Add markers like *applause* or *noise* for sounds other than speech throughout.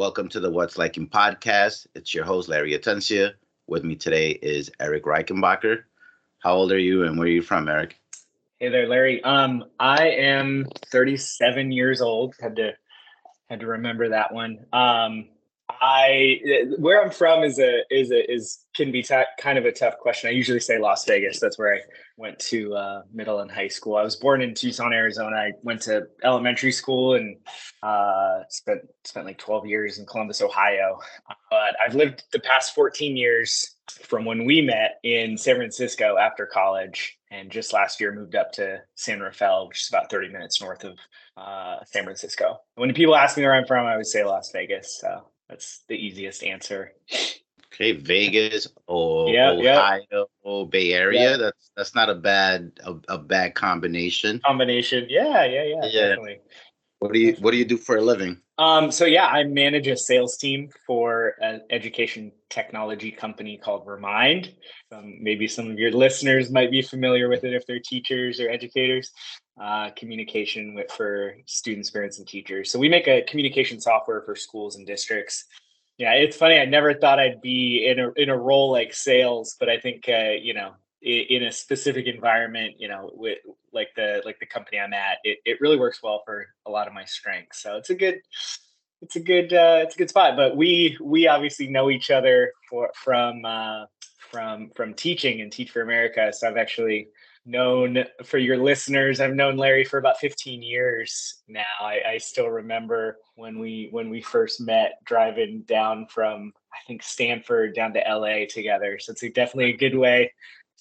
Welcome to the What's Lacking podcast. It's your host, Larry Atencia. With me today is Eric Reichenbacher. How old are you and where are you from, Eric? Hey there, Larry. Um, I am 37 years old. Had to had to remember that one. Um, I where I'm from is a is a is can be t- kind of a tough question. I usually say Las Vegas. That's where I went to uh, middle and high school. I was born in Tucson, Arizona. I went to elementary school and uh, spent spent like 12 years in Columbus, Ohio. But I've lived the past 14 years from when we met in San Francisco after college, and just last year moved up to San Rafael, which is about 30 minutes north of uh, San Francisco. When people ask me where I'm from, I would say Las Vegas. So that's the easiest answer. Okay, Vegas *laughs* or yeah, Ohio yeah. Bay Area. Yeah. That's that's not a bad a, a, bad combination. Combination. Yeah, yeah, yeah, yeah. Definitely. What do you What do you do for a living? Um, so yeah, I manage a sales team for an education technology company called Remind. Um, maybe some of your listeners might be familiar with it if they're teachers or educators. Uh, communication with, for students, parents, and teachers. So we make a communication software for schools and districts. Yeah, it's funny. I never thought I'd be in a in a role like sales, but I think uh, you know in a specific environment, you know, with like the like the company I'm at, it, it really works well for a lot of my strengths. So it's a good it's a good uh, it's a good spot. But we we obviously know each other for from uh, from from teaching and Teach for America. So I've actually known for your listeners, I've known Larry for about 15 years now. I, I still remember when we when we first met driving down from I think Stanford down to LA together. So it's a, definitely a good way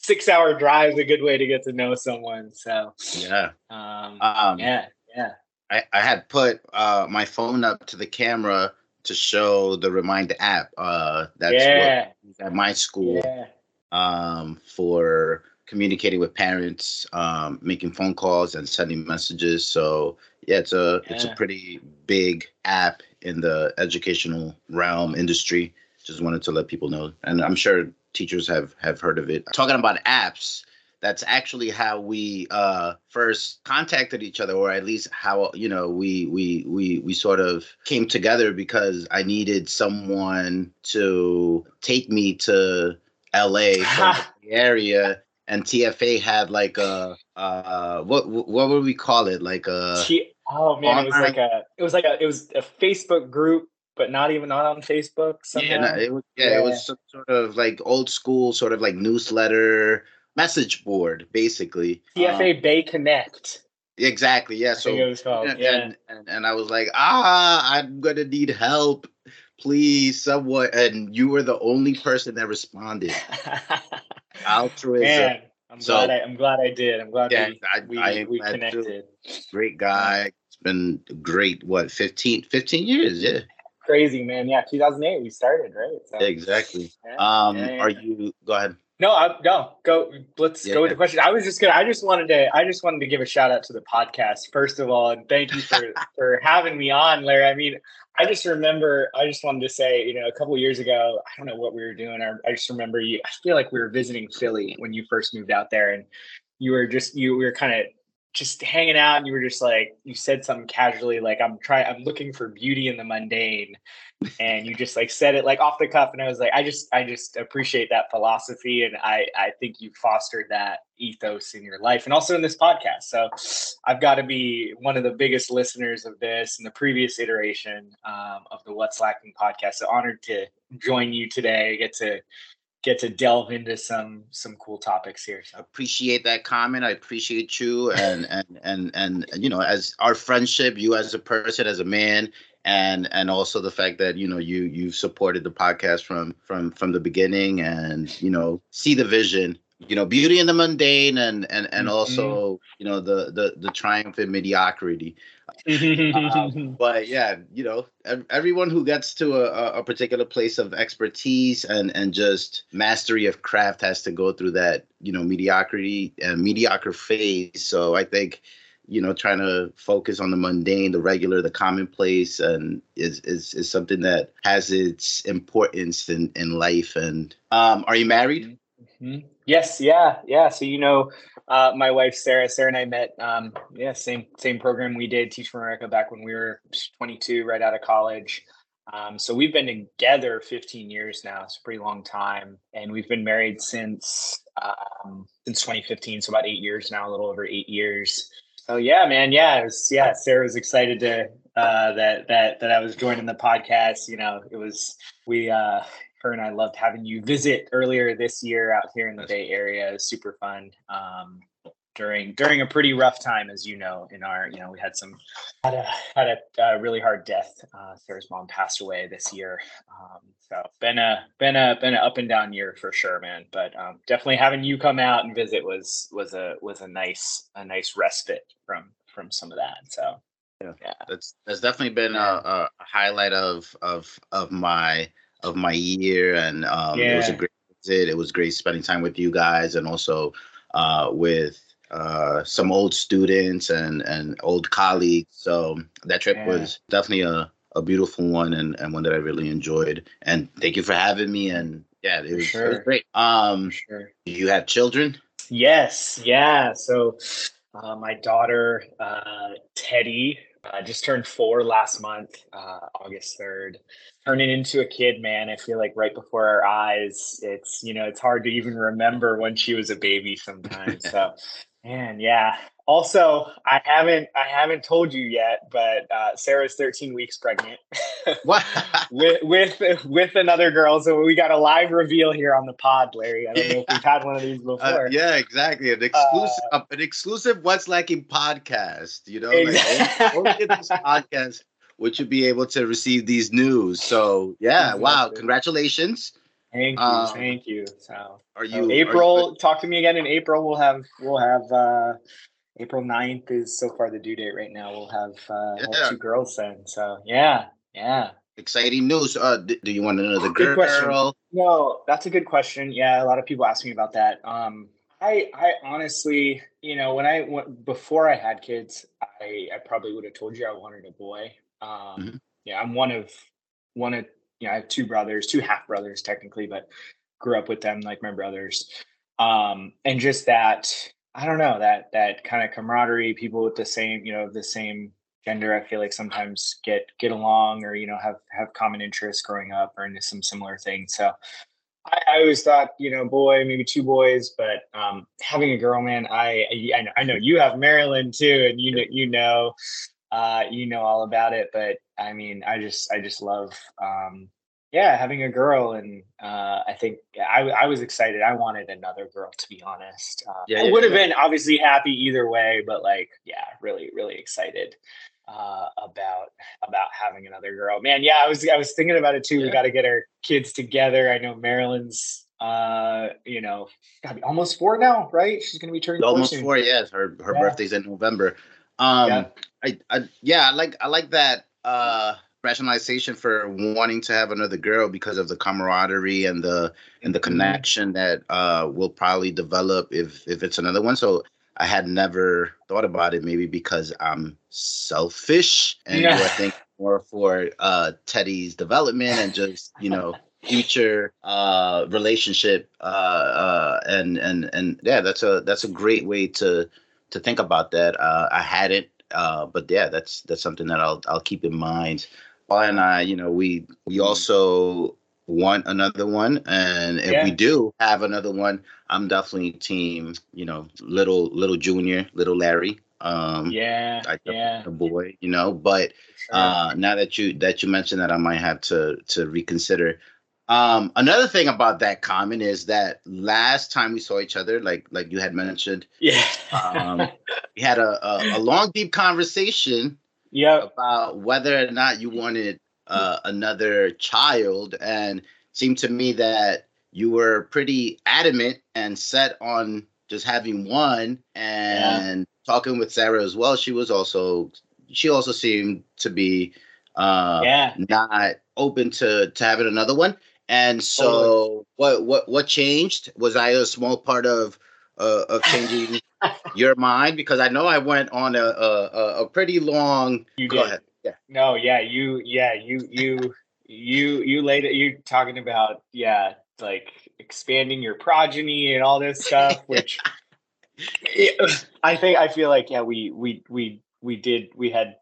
six hour drive is a good way to get to know someone. So yeah, um, um, yeah, yeah. I, I had put uh, my phone up to the camera to show the Remind app. Uh, that's yeah. what at my school yeah. um, for communicating with parents, um, making phone calls and sending messages. So yeah, it's a yeah. it's a pretty big app in the educational realm industry. Just wanted to let people know, and I'm sure teachers have have heard of it. Talking about apps, that's actually how we uh, first contacted each other, or at least how you know we we we we sort of came together because I needed someone to take me to LA *laughs* from the area, and TFA had like a uh, what what would we call it? Like a T- oh man, it was like a it was like a it was a Facebook group but not even not on Facebook. Somehow. Yeah, it was, yeah, yeah, it was some sort of like old school, sort of like newsletter message board, basically. TFA um, Bay Connect. Exactly. Yeah. So and, yeah. And, and, and I was like, ah, I'm gonna need help, please, someone. And you were the only person that responded. *laughs* Altruism. Man, I'm so, glad I, am glad I did. I'm glad yeah, we, I, we, I we connected. Great guy. It's been great. What 15, 15 years? Yeah crazy, man. Yeah, 2008 we started, right? So, exactly. Yeah, um, yeah. are you? Go ahead. No, I, no, go. Let's go with the question. I was just gonna. I just wanted to. I just wanted to give a shout out to the podcast first of all, and thank you for *laughs* for having me on, Larry. I mean, I just remember. I just wanted to say, you know, a couple years ago, I don't know what we were doing. I, I just remember you. I feel like we were visiting Philly when you first moved out there, and you were just you were kind of just hanging out and you were just like you said something casually like i'm trying i'm looking for beauty in the mundane and you just like said it like off the cuff and i was like i just i just appreciate that philosophy and i i think you fostered that ethos in your life and also in this podcast. So i've got to be one of the biggest listeners of this and the previous iteration um, of the what's lacking podcast. So honored to join you today I get to get to delve into some some cool topics here. So. Appreciate that comment. I appreciate you and and and and you know as our friendship, you as a person, as a man, and and also the fact that you know you you've supported the podcast from from from the beginning and you know see the vision you know beauty in the mundane and and and mm-hmm. also you know the the the triumph in mediocrity *laughs* um, but yeah you know everyone who gets to a, a particular place of expertise and and just mastery of craft has to go through that you know mediocrity and mediocre phase so i think you know trying to focus on the mundane the regular the commonplace and is is, is something that has its importance in in life and um are you married mm-hmm. Yes, yeah, yeah. So you know, uh, my wife Sarah, Sarah and I met. Um, yeah, same same program we did, Teach for America, back when we were 22, right out of college. Um, so we've been together 15 years now. It's a pretty long time, and we've been married since um, since 2015. So about eight years now, a little over eight years. So yeah, man, yeah, was, yeah. Sarah was excited to uh, that that that I was joining the podcast. You know, it was we uh, her and I loved having you visit earlier this year out here in the Bay Area. It was super fun. Um, during during a pretty rough time, as you know, in our you know we had some had a had a, a really hard death. Uh, Sarah's mom passed away this year, um, so been a been a been an up and down year for sure, man. But um, definitely having you come out and visit was was a was a nice a nice respite from from some of that. So yeah, yeah. that's that's definitely been a, a, highlight of of of my of my year, and um, yeah. it was a great visit. It was great spending time with you guys, and also uh, with uh, some old students and and old colleagues. So that trip yeah. was definitely a, a beautiful one and, and one that I really enjoyed. And thank you for having me. And yeah, it was, sure. it was great. Um, sure. You have children? Yes. Yeah. So uh, my daughter uh, Teddy uh, just turned four last month, uh, August 3rd. Turning into a kid, man. I feel like right before our eyes, it's, you know, it's hard to even remember when she was a baby sometimes. *laughs* so Man, yeah. Also, I haven't I haven't told you yet, but uh, Sarah's 13 weeks pregnant. *laughs* what? with with with another girl. So we got a live reveal here on the pod, Larry. I don't yeah. know if we've had one of these uh, before. Uh, yeah, exactly. An exclusive uh, an exclusive What's Lacking podcast. You know, exactly. like, only, only this *laughs* podcast would you be able to receive these news. So yeah, exactly. wow, congratulations. Thank you, um, thank you. So, are you April? Are you, talk to me again in April. We'll have we'll have uh April 9th is so far the due date right now. We'll have uh yeah. we'll have two girls then. So yeah, yeah. Exciting news. Uh, do you want another girl? Good question. No, that's a good question. Yeah, a lot of people ask me about that. Um, I I honestly, you know, when I went before I had kids, I I probably would have told you I wanted a boy. Um, mm-hmm. yeah, I'm one of one of you know, I have two brothers, two half brothers technically, but grew up with them like my brothers. Um, and just that, I don't know, that that kind of camaraderie, people with the same, you know, the same gender, I feel like sometimes get get along or, you know, have have common interests growing up or into some similar things. So I, I always thought, you know, boy, maybe two boys, but um, having a girl, man, I I know, I know you have Marilyn too, and you know you know uh, you know all about it. But I mean, I just I just love um, yeah having a girl, and uh, I think I I was excited. I wanted another girl to be honest. Uh, yeah, I would have yeah. been obviously happy either way, but like yeah, really really excited. Uh, about about having another girl. Man, yeah, I was I was thinking about it too. We got to get our kids together. I know Marilyn's uh you know almost four now right she's gonna be turning almost four, four yes her her birthday's in november um, yeah. I, I, yeah, I like, I like that uh, rationalization for wanting to have another girl because of the camaraderie and the and the mm-hmm. connection that uh, will probably develop if if it's another one. So I had never thought about it, maybe because I'm selfish and yeah. I think *laughs* more for uh, Teddy's development and just you know future uh, relationship uh, uh, and and and yeah, that's a that's a great way to to think about that. Uh, I hadn't, uh, but yeah, that's that's something that I'll I'll keep in mind. Paula and I, you know, we we mm-hmm. also want another one, and if yeah. we do have another one, I'm definitely team. You know, little little junior, little Larry. Um, yeah, I yeah, a boy, you know. But uh, now that you that you mentioned that, I might have to to reconsider. Um, another thing about that comment is that last time we saw each other, like like you had mentioned, yeah, um, *laughs* we had a, a, a, long, deep conversation, yeah, about whether or not you wanted uh, another child, and seemed to me that you were pretty adamant and set on just having one. And yeah. talking with Sarah as well, she was also she also seemed to be uh, yeah. not open to to having another one. And so, what what what changed? Was I a small part of uh, of changing your mind? Because I know I went on a a, a pretty long. You go did. ahead. Yeah. No. Yeah. You. Yeah. You. You. You. You laid it. You talking about yeah, like expanding your progeny and all this stuff, *laughs* which. I think I feel like yeah we we we we did we had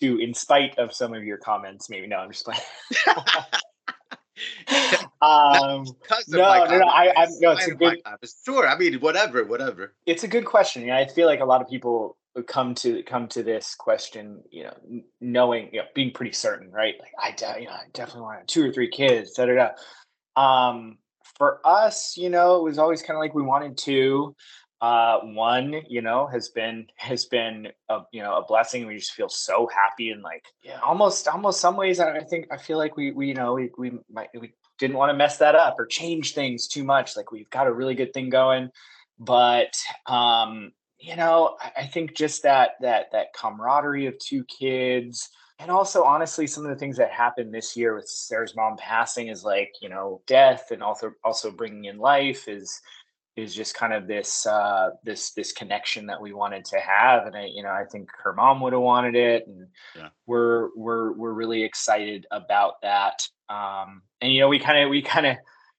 to, in spite of some of your comments, maybe no, I'm just playing. *laughs* *laughs* um, no, no, no, I, I, no, it's a good. Sure, I mean, whatever, whatever. It's a good question. Yeah, I feel like a lot of people come to come to this question, you know, knowing, you know, being pretty certain, right? Like, I, de- you know, I definitely want two or three kids, da da da. Um, for us, you know, it was always kind of like we wanted to uh, one you know has been has been a you know a blessing we just feel so happy and like yeah almost almost some ways i think i feel like we we you know we we might we didn't want to mess that up or change things too much like we've got a really good thing going. But um you know I, I think just that that that camaraderie of two kids and also honestly some of the things that happened this year with sarah's mom passing is like you know death and also also bringing in life is is just kind of this uh, this this connection that we wanted to have, and I, you know, I think her mom would have wanted it, and yeah. we're we're we're really excited about that. Um, and you know, we kind of we kind of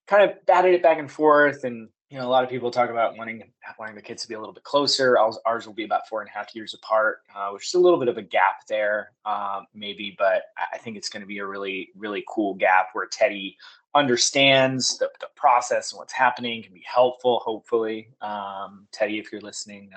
kind of batted it back and forth, and you know, a lot of people talk about wanting wanting the kids to be a little bit closer. Ours, ours will be about four and a half years apart, uh, which is a little bit of a gap there, um, maybe, but I think it's going to be a really really cool gap where Teddy understands the, the process and what's happening can be helpful hopefully. Um, teddy if you're listening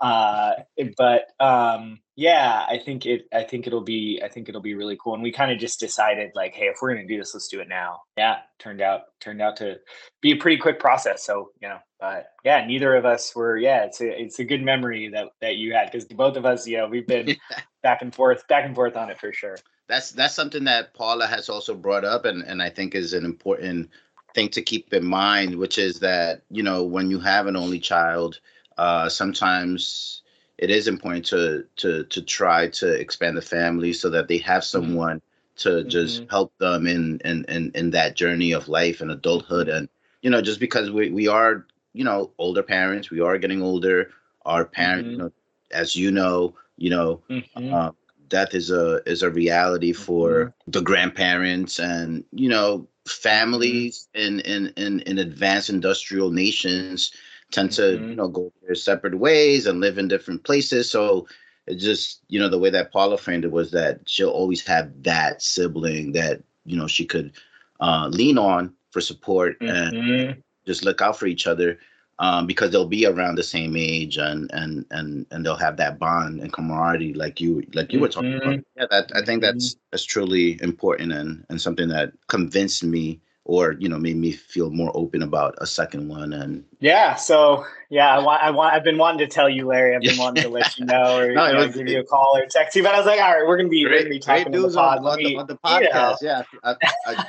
uh, *laughs* but um, yeah i think it i think it'll be i think it'll be really cool. And we kind of just decided like hey if we're gonna do this let's do it now. Yeah turned out turned out to be a pretty quick process so you know but yeah neither of us were yeah it's a it's a good memory that that you had because both of us you know we've been *laughs* back and forth back and forth on it for sure that's that's something that Paula has also brought up, and and I think is an important thing to keep in mind, which is that you know when you have an only child, uh, sometimes it is important to to to try to expand the family so that they have mm-hmm. someone to just mm-hmm. help them in, in in in that journey of life and adulthood and you know just because we we are you know older parents we are getting older our parents mm-hmm. you know as you know you know mm-hmm. uh, death is a is a reality for mm-hmm. the grandparents and you know families mm-hmm. in in in, in advanced industrial nations tend to mm-hmm. you know go their separate ways and live in different places so it just you know the way that paula framed it was that she'll always have that sibling that you know she could uh, lean on for support and mm-hmm. just look out for each other um, because they'll be around the same age and and and and they'll have that bond and camaraderie like you like you were talking mm-hmm. about. Yeah, that I think that's mm-hmm. that's truly important and and something that convinced me or you know made me feel more open about a second one and yeah so yeah i want i want i've been wanting to tell you larry i've been wanting to let you know or *laughs* no, you know, give you a call or text you but i was like all right we're gonna be, great, we're gonna be talking on the. On, on, the, on the *laughs* podcast yeah I, I,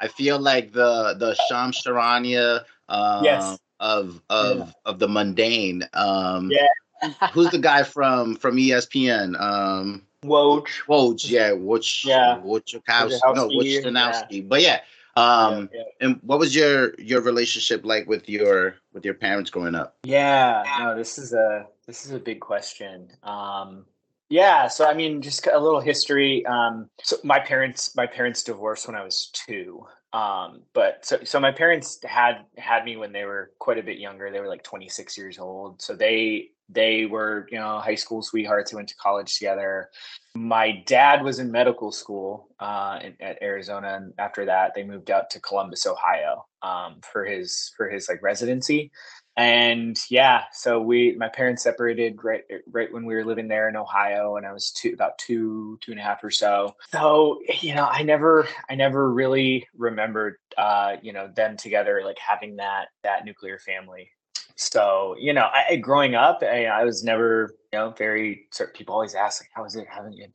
I, feel like the the Shams Charania um, yes of of yeah. of the mundane. Um, yeah. who's the guy from from ESPN? Um, Woj. Woj, yeah, Woj. Yeah. Wojciechowski. No, Wojnarowski. Yeah. But yeah. Um, yeah, yeah. and what was your your relationship like with your with your parents growing up? Yeah, no, this is a this is a big question. Um, yeah, so I mean, just a little history. Um, so my parents my parents divorced when I was two. Um, but so so my parents had had me when they were quite a bit younger. They were like 26 years old. So they they were, you know, high school sweethearts who went to college together. My dad was in medical school uh, in, at Arizona, and after that, they moved out to Columbus, Ohio, um, for his for his like residency and yeah so we my parents separated right right when we were living there in ohio and i was two about two two and a half or so. So you know i never i never really remembered uh you know them together like having that that nuclear family. So you know i growing up i, I was never you know very people always ask like how is it having your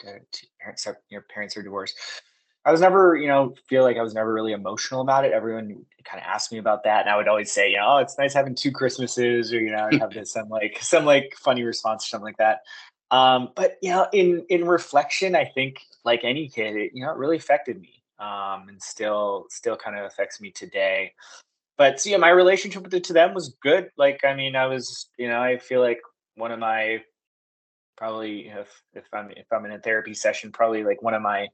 parents your parents are divorced I was never, you know, feel like I was never really emotional about it. Everyone kind of asked me about that, and I would always say, you know, oh, it's nice having two Christmases, or you know, *laughs* have this some like some like funny response or something like that. Um, but you know, in in reflection, I think like any kid, it, you know, it really affected me, um, and still still kind of affects me today. But so, yeah, my relationship with it to them was good. Like, I mean, I was, you know, I feel like one of my probably if if I'm if I'm in a therapy session, probably like one of my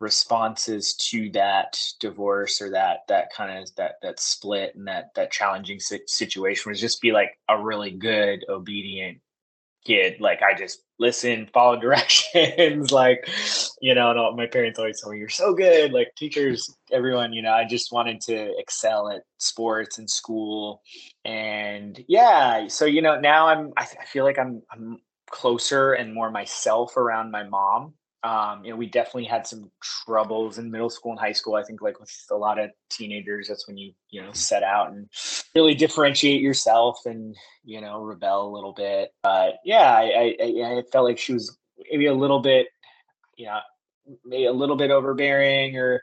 responses to that divorce or that that kind of that that split and that that challenging situation was just be like a really good obedient kid. Like I just listen, *laughs* follow directions. *laughs* like, you know, and all, my parents always told me, "You're so good." Like teachers, everyone, you know, I just wanted to excel at sports and school, and yeah. So you know, now I'm. I feel like I'm. I'm closer and more myself around my mom um, you know, we definitely had some troubles in middle school and high school. I think, like with a lot of teenagers, that's when you, you know, set out and really differentiate yourself and, you know, rebel a little bit. But yeah, I, I, I felt like she was maybe a little bit, yeah, maybe a little bit overbearing or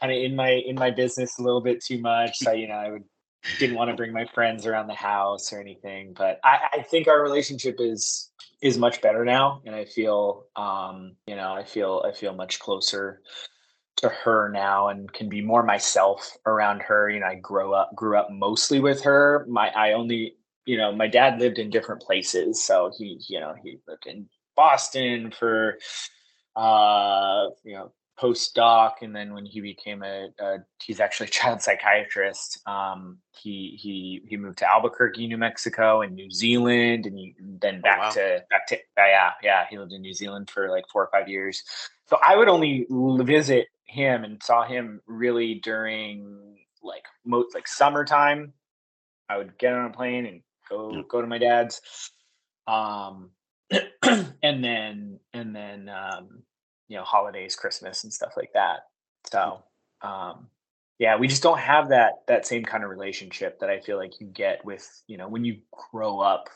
kind of in my in my business a little bit too much. So, you know, I would didn't want to bring my friends around the house or anything. But I, I think our relationship is is much better now and i feel um you know i feel i feel much closer to her now and can be more myself around her. You know i grew up grew up mostly with her. My i only you know my dad lived in different places. So he you know he lived in boston for uh you know postdoc and then when he became a, a he's actually a child psychiatrist um, he he he moved to albuquerque new mexico and new zealand and he, then oh, back oh, wow. to back to yeah yeah he lived in new zealand for like four or five years. So i would only visit him and saw him really during like most like summertime. I would get on a plane and go go to my dad's um *clears throat* and then and then um you know holidays christmas and stuff like that so um yeah we just don't have that that same kind of relationship that i feel like you get with you know when you grow up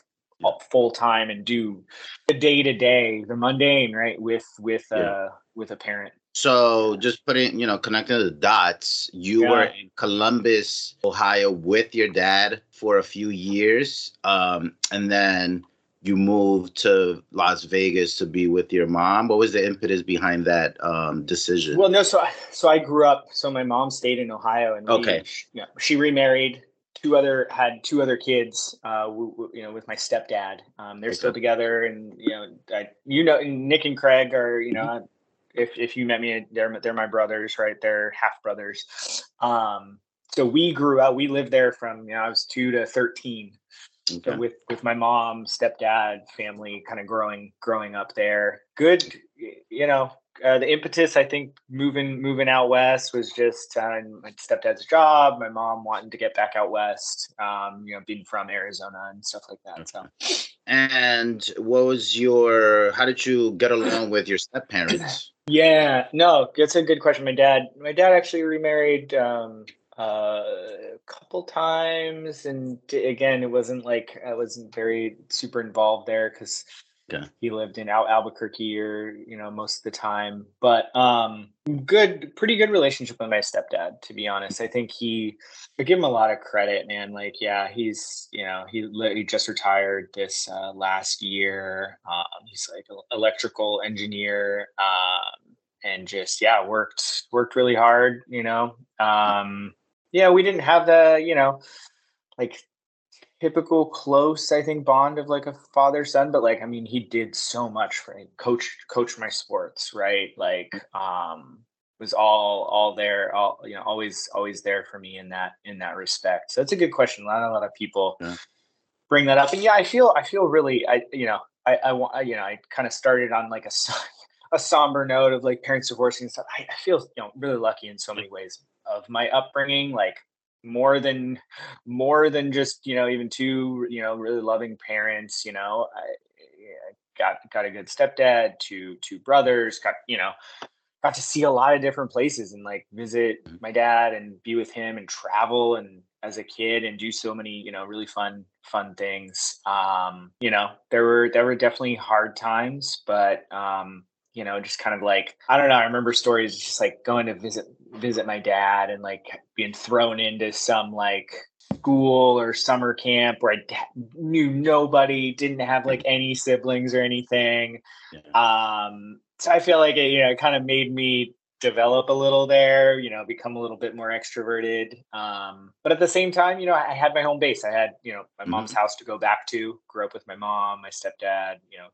full time and do the day to day the mundane right with with yeah. uh with a parent so just putting you know connecting the dots you yeah. were in columbus ohio with your dad for a few years um and then you moved to Las Vegas to be with your mom. What was the impetus behind that um, decision? Well, no, so I, so I grew up. So my mom stayed in Ohio, and okay, we, yeah, she remarried. Two other had two other kids. Uh, w- w- you know, with my stepdad. Um, they're okay. still together, and you know, I, you know, Nick and Craig are you know. Mm-hmm. If, if you met me, they're they're my brothers, right? They're half brothers. Um, so we grew up. We lived there from you know I was two to thirteen. Okay. So with with my mom, stepdad, family, kind of growing growing up there. Good, you know. Uh, the impetus, I think, moving moving out west was just uh, my stepdad's job. My mom wanting to get back out west. Um, you know, being from Arizona and stuff like that. Okay. So. And what was your? How did you get along with your step parents? Yeah, no, that's a good question. My dad, my dad actually remarried um, uh, a couple times, and again, it wasn't like I wasn't very super involved there because yeah. he lived in Al- Albuquerque or you know most of the time. But um, good, pretty good relationship with my stepdad. To be honest, I think he. I give him a lot of credit, man. Like, yeah, he's you know he he just retired this uh, last year. Um, he's like electrical engineer. Um, and just yeah worked worked really hard you know um yeah, we didn't have the, you know, like typical close, I think, bond of like a father son, but like, I mean, he did so much for me, coach, coach my sports, right? Like, um, was all, all there, all, you know, always, always there for me in that, in that respect. So that's a good question. Not a lot of people yeah. bring that up. And yeah, I feel, I feel really, I, you know, I, I want, you know, I kind of started on like a, *laughs* a somber note of like parents divorcing and stuff. I, I feel, you know, really lucky in so many ways of my upbringing like more than more than just you know even two you know really loving parents you know i, I got got a good stepdad two two brothers got you know got to see a lot of different places and like visit mm-hmm. my dad and be with him and travel and as a kid and do so many you know really fun fun things um you know there were there were definitely hard times but um you know, just kind of like I don't know. I remember stories just like going to visit visit my dad and like being thrown into some like school or summer camp where I knew nobody, didn't have like any siblings or anything. Yeah. Um, so I feel like it, you know, it kind of made me develop a little there, you know, become a little bit more extroverted. Um, but at the same time, you know, I had my home base. I had, you know, my mom's mm-hmm. house to go back to, grew up with my mom, my stepdad, you know,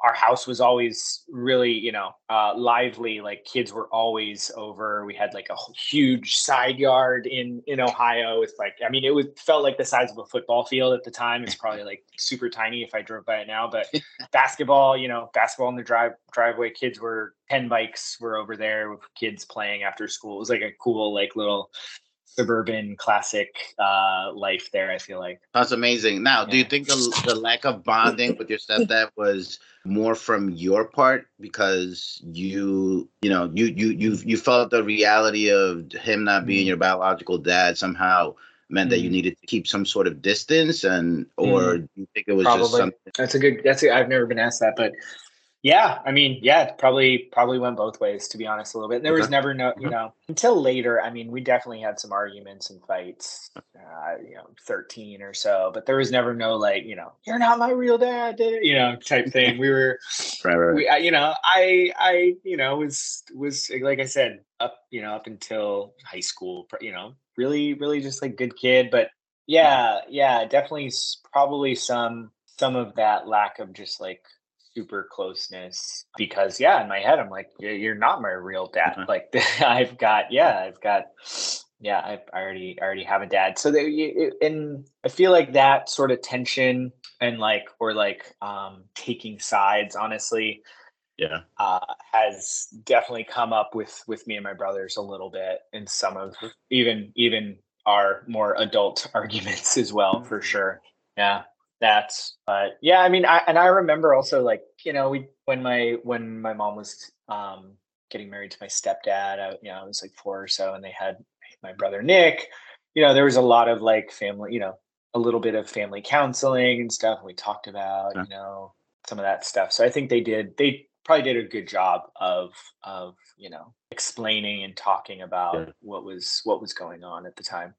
our house was always really you know uh, lively like kids were always over. We had like a huge side yard in in ohio it's like i mean it was felt like the size of a football field at the time. It's probably like super tiny if i drove by it now but *laughs* basketball you know basketball in the drive driveway kids were 10 bikes were over there with kids playing after school. It was like a cool like little suburban classic uh, life there. I feel like that's amazing. Now, yeah. do you think the, *laughs* the lack of bonding with your stepdad was more from your part because you, you know, you you you you felt the reality of him not being mm. your biological dad somehow meant mm. that you mm. needed to keep some sort of distance and or mm. you think it was Probably. just something that's a good that's a, I've never been asked that but yeah, I mean, yeah, probably probably went both ways to be honest a little bit. There okay. was never no, you mm-hmm. know, until later. I mean, we definitely had some arguments and fights, uh, you know, thirteen or so, but there was never no like, you know, you're not my real dad, you know, type thing. *laughs* We were, right, right. We, you know, I, I, you know, was was like I said, up, you know, up until high school, you know, really, really just like good kid, but yeah, yeah, definitely, probably some some of that lack of just like super closeness because yeah in my head i'm like you're not my real dad. Mm-hmm. like *laughs* i've got yeah i've got yeah i already I already have a dad. So they and i feel like that sort of tension and like or like um taking sides honestly yeah. uh has definitely come up with with me and my brothers a little bit in some of even even our more adult *laughs* arguments as well for sure. Yeah that's but yeah i mean i and i remember also like you know we when my when my mom was um getting married to my stepdad I, you know i was like four or so and they had my brother nick you know there was a lot of like family you know a little bit of family counseling and stuff and we talked about yeah. you know some of that stuff so i think they did they probably did a good job of of you know explaining and talking about yeah. what was what was going on at the time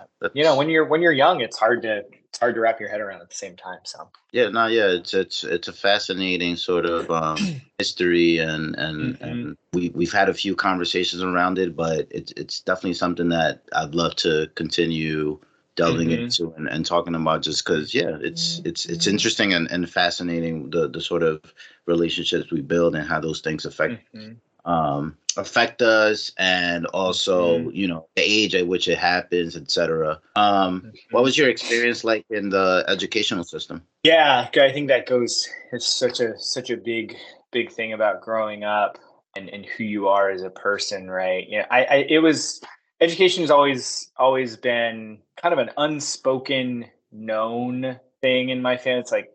*laughs* you know when you're when you're young it's hard to it's hard to wrap your head around at the same time so yeah no yeah it's it's it's a fascinating sort of um *clears throat* history and and mm-hmm. and we we've had a few conversations around it but it's it's definitely something that i'd love to continue delving mm-hmm. into and, and talking about just because yeah it's it's it's interesting and, and fascinating the the sort of relationships we build and how those things affect mm-hmm um, affect us and also mm-hmm. you know the age at which it happens etc um mm-hmm. what was your experience like in the educational system yeah i think that goes it's such a such a big big thing about growing up and and who you are as a person right yeah i, I it was education has always always been kind of an unspoken known thing in my family it's like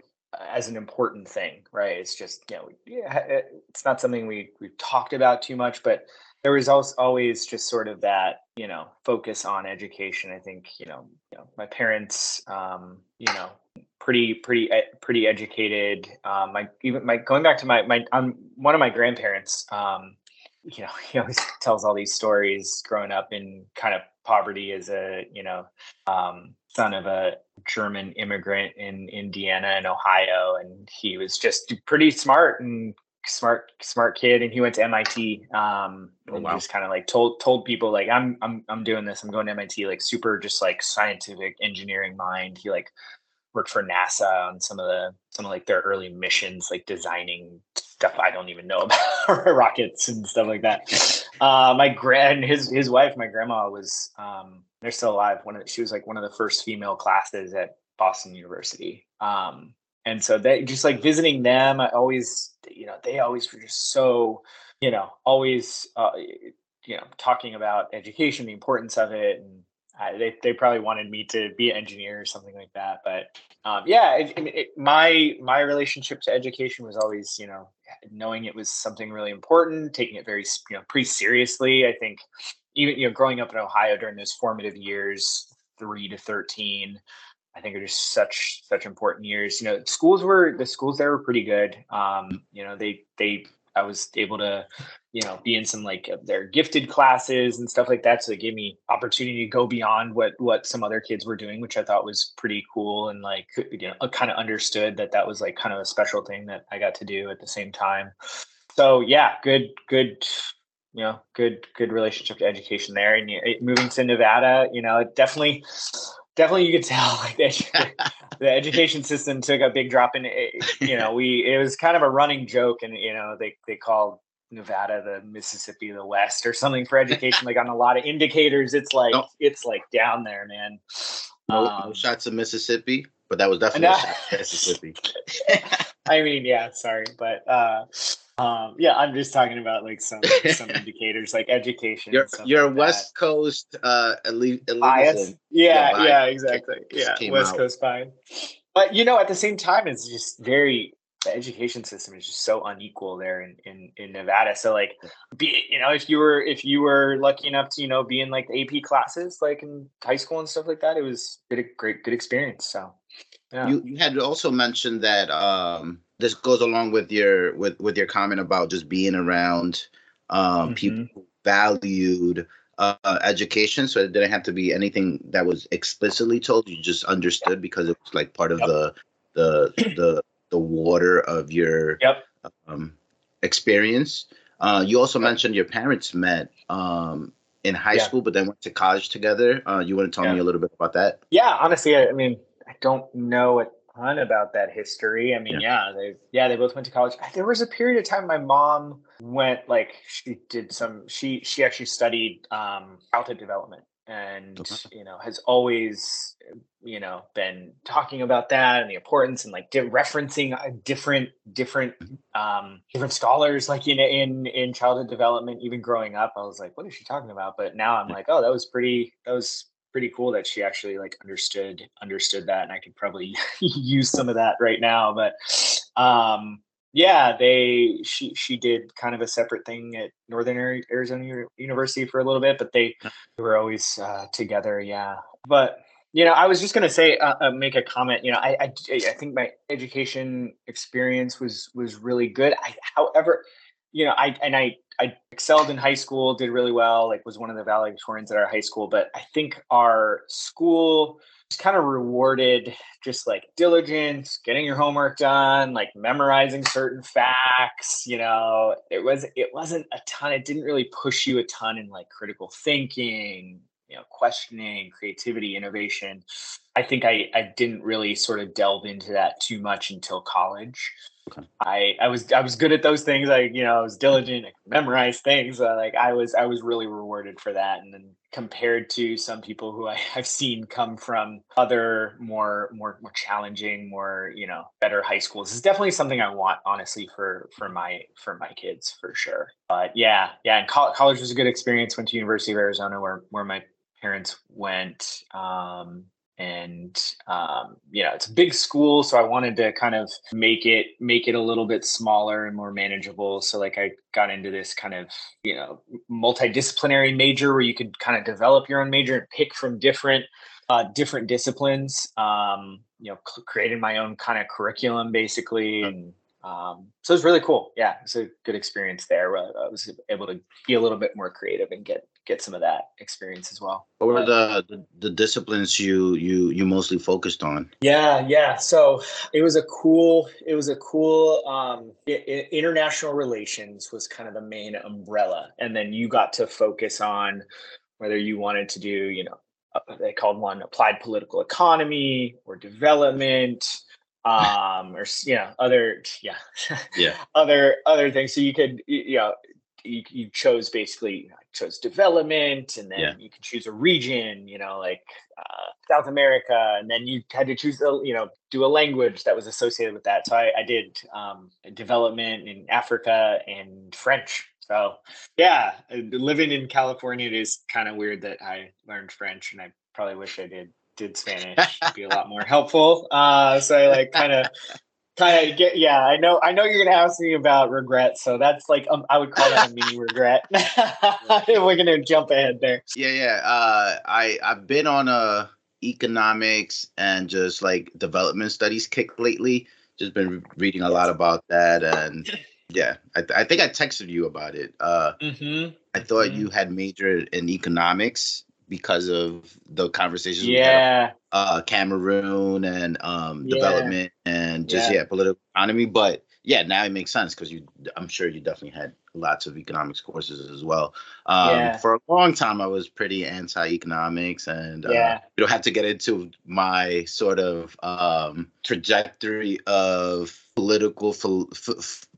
as an important thing, right? It's just you know, yeah, it's not something we we've talked about too much, but there was also always just sort of that you know focus on education. I think you know, you know my parents, um, you know, pretty pretty pretty educated. Um, my even my going back to my my um, one of my grandparents. Um, you know, *laughs* he always tells all these stories growing up in kind of poverty as a you know um, son of a German immigrant in Indiana and Ohio, and he was just pretty smart and smart smart kid and he went to MIT um oh, and wow. just kind of like told told people like I'm I'm I'm doing this. I'm going to MIT like super just like scientific engineering mind. He like worked for NASA on some of the some of like their early missions like designing stuff I don't even know *laughs* about rockets and stuff like that. Uh my grand his his wife my grandma was um they're still alive. One of she was like one of the first female classes at Boston University. Um, and so they just like visiting them. I always, you know, they always were just so, you know, always, uh, you know, talking about education, the importance of it, and I, they they probably wanted me to be an engineer or something like that. But um, yeah, it, it, my my relationship to education was always, you know, knowing it was something really important, taking it very, you know, pretty seriously. I think even you know growing up in Ohio during those formative years, three to thirteen, I think are just such such important years. You know, schools were the schools there were pretty good. Um, you know, they they I was able to, you know, be in some like their gifted classes and stuff like that. So it gave me opportunity to go beyond what what some other kids were doing, which I thought was pretty cool and like you know kind of understood that that was like kind of a special thing that I got to do at the same time. So yeah, good good you know, good good relationship to education there. And it, moving to Nevada, you know, it definitely definitely you could tell *laughs* like the, *laughs* the education system took a big drop. In it, you know we it was kind of a running joke and you know they they called Nevada the Mississippi the West or something for education. Like on a lot of indicators. It's like no. it's like down there man. No, um, shots of Mississippi but that was definitely Mississippi. *laughs* I mean yeah sorry but uh um, yeah, I'm just talking about like some some *laughs* indicators like education. Your your like West that. Coast uh elite, bias. Yeah, yeah, yeah, exactly. Yeah, West out. Coast bias. But you know, at the same time, it's just very the education system is just so unequal there in, in, in Nevada. So like be you know, if you were if you were lucky enough to, you know, be in like the AP classes like in high school and stuff like that, it was a great good experience. So yeah. You you had also mentioned that um this goes along with your with with your comment about just being around um, mm-hmm. people who valued uh, education, so it didn't have to be anything that was explicitly told. You just understood because it was like part of yep. the the the the water of your yep. um, experience. Uh, you also yep. mentioned your parents met um, in high yeah. school, but then went to college together. Uh, you want to tell yeah. me a little bit about that? Yeah, honestly, I, I mean, I don't know a ton about that history. I mean, yeah. yeah, they yeah, they both went to college. There was a period of time my mom went like she did some she she actually studied um childhood development and okay. you know has always you know been talking about that and the importance and like di- referencing uh, different different mm-hmm. um different scholars like in in in childhood development even growing up i was like what is she talking about but now i'm like oh that was pretty that was pretty cool that she actually like understood understood that and i could probably *laughs* use some of that right now but um yeah they she she did kind of a separate thing at northern arizona university for a little bit but they were always uh, together yeah. But you know i was just going to say uh, uh, make a comment you know I, I i think my education experience was was really good. I, however you know i and i I excelled in high school, did really well, like was one of the valedictorians at our high school. But I think our school was kind of rewarded just like diligence, getting your homework done, like memorizing certain facts. You know, it was it wasn't a ton. It didn't really push you a ton in like critical thinking, you know, questioning, creativity, innovation. I think I I didn't really sort of delve into that too much until college. Okay. I I was I was good at those things. I you know I was diligent. I memorized things. Uh, like I was I was really rewarded for that. And then compared to some people who I, *laughs* have seen come from other more more more challenging, more you know better high schools, is definitely something I want honestly for for my for my kids for sure. But yeah, yeah. And co- college was a good experience. Went to University of Arizona where where my parents went. Um, and um, you know it's a big school so i wanted to kind of make it make it a little bit smaller and more manageable. So like i got into this kind of you know multidisciplinary major where you could kind of develop your own major and pick from different uh, different disciplines. Um, you know c- created my own kind of curriculum basically and um, so it was really cool. Yeah it's a good experience there i was able to be a little bit more creative and get get some of that experience as well. What were the, the, the disciplines you you you mostly focused on? Yeah, yeah. So it was a cool it was a cool um, it, international relations was kind of the main umbrella, and then you got to focus on whether you wanted to do you know uh, they called one applied political economy or development um or you know other yeah yeah *laughs* other other things so you could you know you, you chose basically you know, chose development and then yeah. you can choose a region you know like uh, south america and then you had to choose a you know do a language that was associated with that. So i, I did um, development in africa and french. So yeah living in california it is kind of weird that i learned french and i probably wish i did did spanish. It'd be a lot more *laughs* helpful. Uh, so i like kind of of get yeah i know i know you're gonna ask me about regret so that's like um, i would call that a mini regret. *laughs* We're gonna jump ahead there. Yeah yeah uh i i've been on a economics and just like development studies kick lately. Just been reading a lot about that and yeah i, th- I think i texted you about it. Uh mm-hmm. i thought mm-hmm. you had majored in economics because of the conversations yeah uh cameroon and um yeah. development and just yeah. yeah. political economy but yeah now it makes sense because you i'm sure you definitely had lots of economics courses as well. Um, yeah. For a long time, I was pretty anti-economics, and uh, yeah. you don't have to get into my sort of um, trajectory of political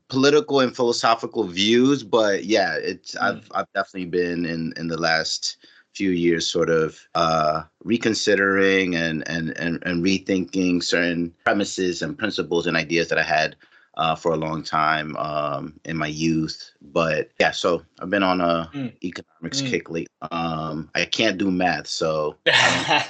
political and philosophical views, but yeah, it's mm. I've I've definitely been in in the last few years sort of uh, reconsidering and, and and and rethinking certain premises and principles and ideas that I had uh, for a long time um, in my youth. But yeah, so I've been on a mm. economics mm. kick lately. Um, I can't do math, so *laughs* I,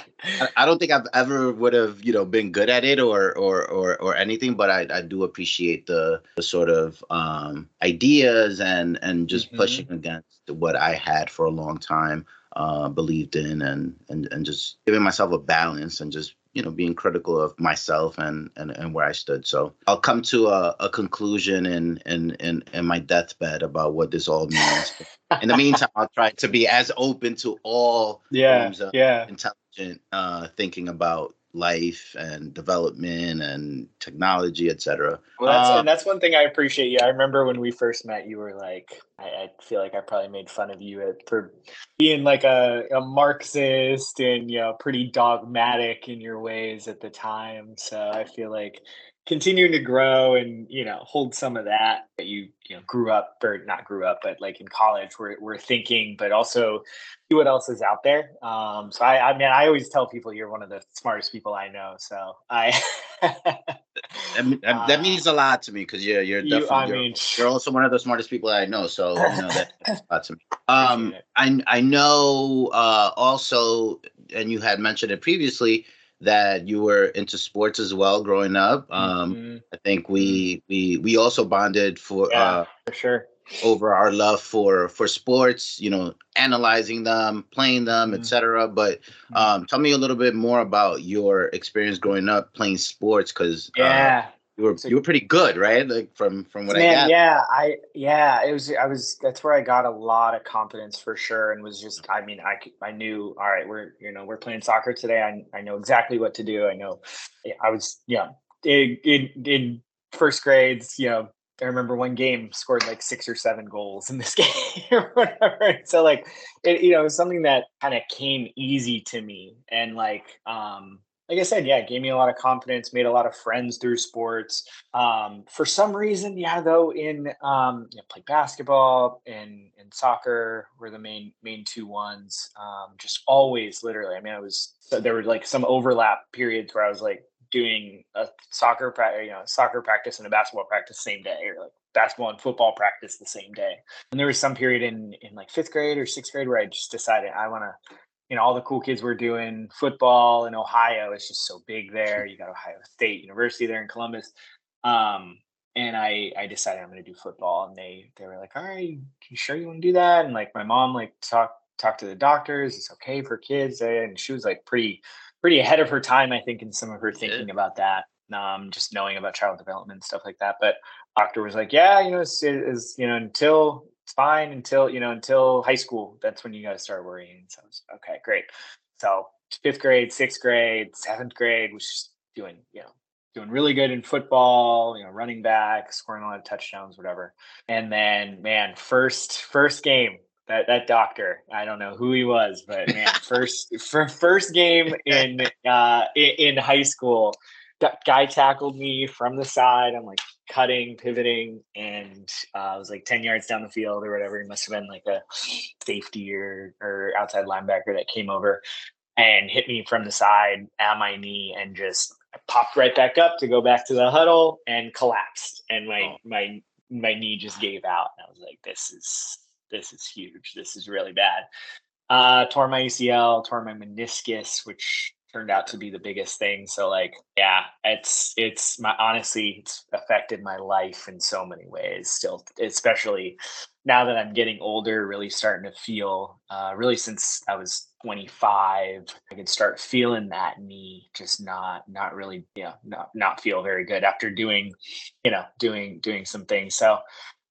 I, don't think I've ever would have you know been good at it or or or, or anything. But I, I do appreciate the the sort of um, ideas and and just mm-hmm. pushing against what I had for a long time. Uh, believed in and and and just giving myself a balance and just you know being critical of myself and and, and where I stood. So I'll come to a, a conclusion in, in in in my deathbed about what this all means. in the meantime, I'll try to be as open to all yeah yeah intelligent uh, thinking about life and development and technology, etc. Well, that's, um, and that's one thing I appreciate you. I remember when we first met, you were like, I, I feel like I probably made fun of you for being like a, a Marxist and you know pretty dogmatic in your ways at the time. So I feel like continuing to grow and you know hold some of that that you you know grew up or not grew up but like in college we're, we're thinking but also see what else is out there um so i i mean i always tell people you're one of the smartest people i know so i that, that, *laughs* means a lot to me because you're you're definitely you, I you're, mean, you're also one of the smartest people I know. So you know that, *laughs* that's a lot to me. Um, I I know uh, also, and you had mentioned it previously that you were into sports as well growing up. Um, mm-hmm. I think we mm-hmm. we we also bonded for yeah, uh, for sure over our love for for sports. You know, analyzing them, playing them, mm-hmm. etc. But mm-hmm. um, tell me a little bit more about your experience growing up playing sports, because uh, yeah. Uh, you were you were pretty good, right? Like from from what man, I got. Yeah, I yeah, it was I was that's where I got a lot of confidence for sure, and was just I mean I I knew all right we're you know we're playing soccer today. I I know exactly what to do. I know I was yeah in in, in first grades you know I remember one game scored like six or seven goals in this *laughs* game or whatever. So like it, you know, something that kind of came easy to me. And like um like I said, yeah, it gave me a lot of confidence, made a lot of friends through sports. Um, for some reason, yeah, though, in um, you know, play basketball and soccer were the main main two ones. Um, just always, literally. I mean, I was there were like some overlap periods where I was like doing a soccer practice, you know, soccer practice and a basketball practice same day, or like basketball and football practice the same day. And there was some period in in like fifth grade or sixth grade where I just decided I want to you know, all the cool kids were doing football in Ohio. It's just so big there. You got Ohio State University there in Columbus. Um, and I, I decided I'm going to do football. And they, they were like, all right, you sure you want to do that? And like my mom, like talked talk to the doctors. It's okay for kids. And she was like pretty, pretty ahead of her time, I think, in some of her thinking yeah. about that. Um, just knowing about child development and stuff like that. But doctor was like, yeah, you know, it's, it's you know, until it's fine until you know until high school. That's when you got to start worrying. So was, okay, great. So fifth grade, sixth grade, seventh grade was doing you know doing really good in football. You know, running back, scoring a lot of touchdowns, whatever. And then man, first first game. That, that doctor, I don't know who he was, but man, *laughs* first for first game in uh in, in high school, that guy tackled me from the side. I'm like cutting, pivoting, and uh, I was like 10 yards down the field or whatever. He must have been like a safety or, or outside linebacker that came over and hit me from the side at my knee and just popped right back up to go back to the huddle and collapsed. And my, oh. my, my knee just gave out. And I was like, this is, this is huge. This is really bad. Uh, tore my ACL, tore my meniscus, which turned out to be the biggest thing. So like, yeah, it's it's my honestly, it's affected my life in so many ways. Still, especially now that I'm getting older, really starting to feel. Uh, really, since I was 25, I could start feeling that knee just not not really, yeah, not not feel very good after doing, you know, doing doing some things. So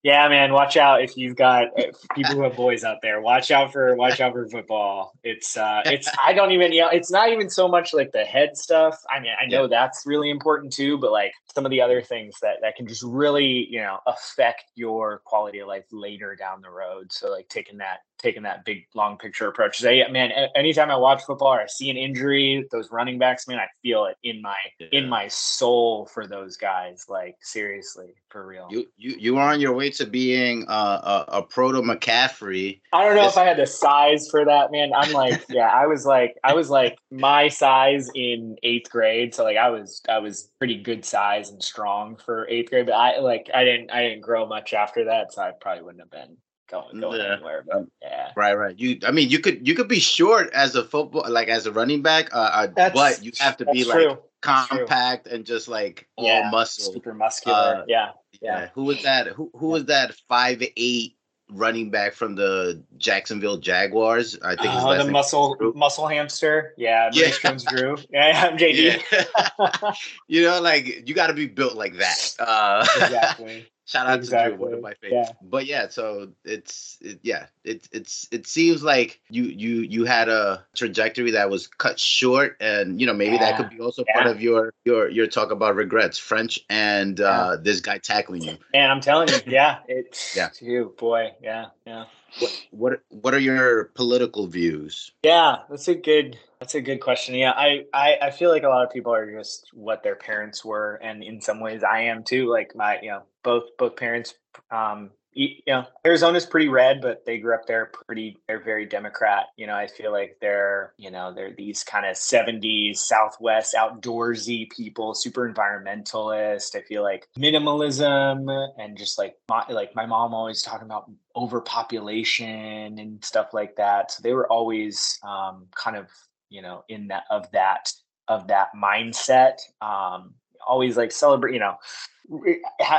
Yeah, man, watch out if you've got if people who have boys out there. Watch out for watch out for football. It's uh it's *laughs* I don't even you know, it's not even so much like the head stuff. I mean, I know yeah. that's really important too, but like some of the other things that that can just really, you know, affect your quality of life later down the road. So like taking that taking that big long picture approach. Say, man, anytime I watch football or I see an injury, those running backs, man, I feel it in my yeah. in my soul for those guys. Like seriously, for real. You you you are on your way to being uh, a, a proto McCaffrey. I don't know it's- if I had the size for that, man. I'm like, yeah, I was like, I was like my size in eighth grade, so like I was I was pretty good size and strong for eighth grade, but I like I didn't I didn't grow much after that, so I probably wouldn't have been going going yeah. anywhere. But yeah, right, right. You, I mean, you could you could be short as a football, like as a running back, uh, uh but you have to be like true. compact and just like all yeah. muscle, super muscular. Uh, yeah. yeah, yeah. Who was that? Who who was that? Five eight running back from the Jacksonville Jaguars. I think oh, the muscle muscle hamster. Yeah, yeah. Drew. *laughs* Yeah, MJD. Yeah. *laughs* you know, like you got to be built like that. Uh, exactly. Shout out exactly. to Drew, one of my favorites. Yeah. But yeah, so it's it, yeah, it's it's it seems like you you you had a trajectory that was cut short, and you know maybe yeah. that could be also yeah. part of your your your talk about regrets, French, and uh, this guy tackling you. And I'm telling you, yeah, it's *laughs* yeah, you boy, yeah, yeah. What what what are your political views? Yeah, that's a good that's a good question. Yeah, I, I I feel like a lot of people are just what their parents were, and in some ways I am too. Like my you know both both parents um you know arizona's pretty red but they grew up there pretty they're very democrat you know i feel like they're you know they're these kind of 70s southwest outdoorsy people super environmentalist. I feel like minimalism and just like my like my mom always talking about overpopulation and stuff like that. So they were always um kind of you know in that of that of that mindset. Um always like celebrate you know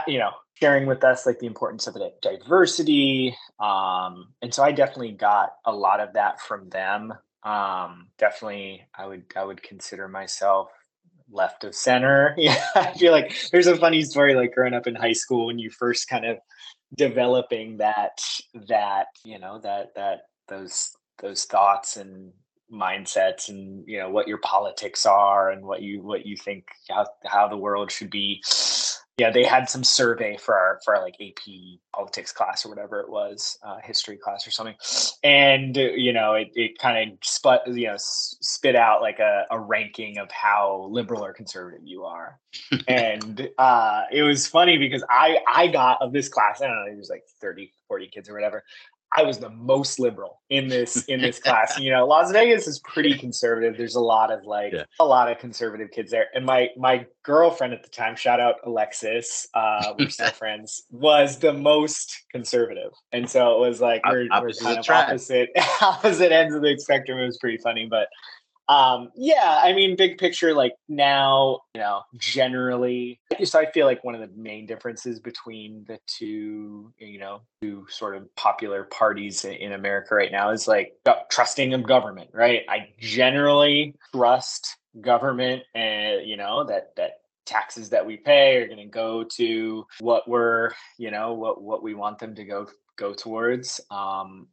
you know sharing with us like the importance of diversity um and so i definitely got a lot of that from them. Um definitely i would i would consider myself left of center. *laughs* Yeah i feel like there's a funny story like growing up in high school when you first kind of developing that that you know that that those those thoughts and mindsets and you know what your politics are and what you what you think how, how the world should be yeah, they had some survey for our for our like AP politics class or whatever it was, uh, history class or something, and uh, you know it, it kind of sput you know spit out like a, a ranking of how liberal or conservative you are, *laughs* and uh, it was funny because I I got of this class I don't know it was like 30, 40 kids or whatever, I was the most liberal in this in this *laughs* class. You know, Las Vegas is pretty conservative. There's a lot of like yeah. a lot of conservative kids there. And my my girlfriend at the time, shout out Alexis, uh, we're still *laughs* friends, was the most conservative. And so it was like we're, we're kind of opposite *laughs* opposite ends of the spectrum. It was pretty funny, but um yeah i mean big picture like now you know generally so i feel like one of the main differences between the two you know two sort of popular parties in america right now is like trusting of government right? I generally trust government and you know that that taxes that we pay are going to go to what we're you know what what we want them to go go towards. Um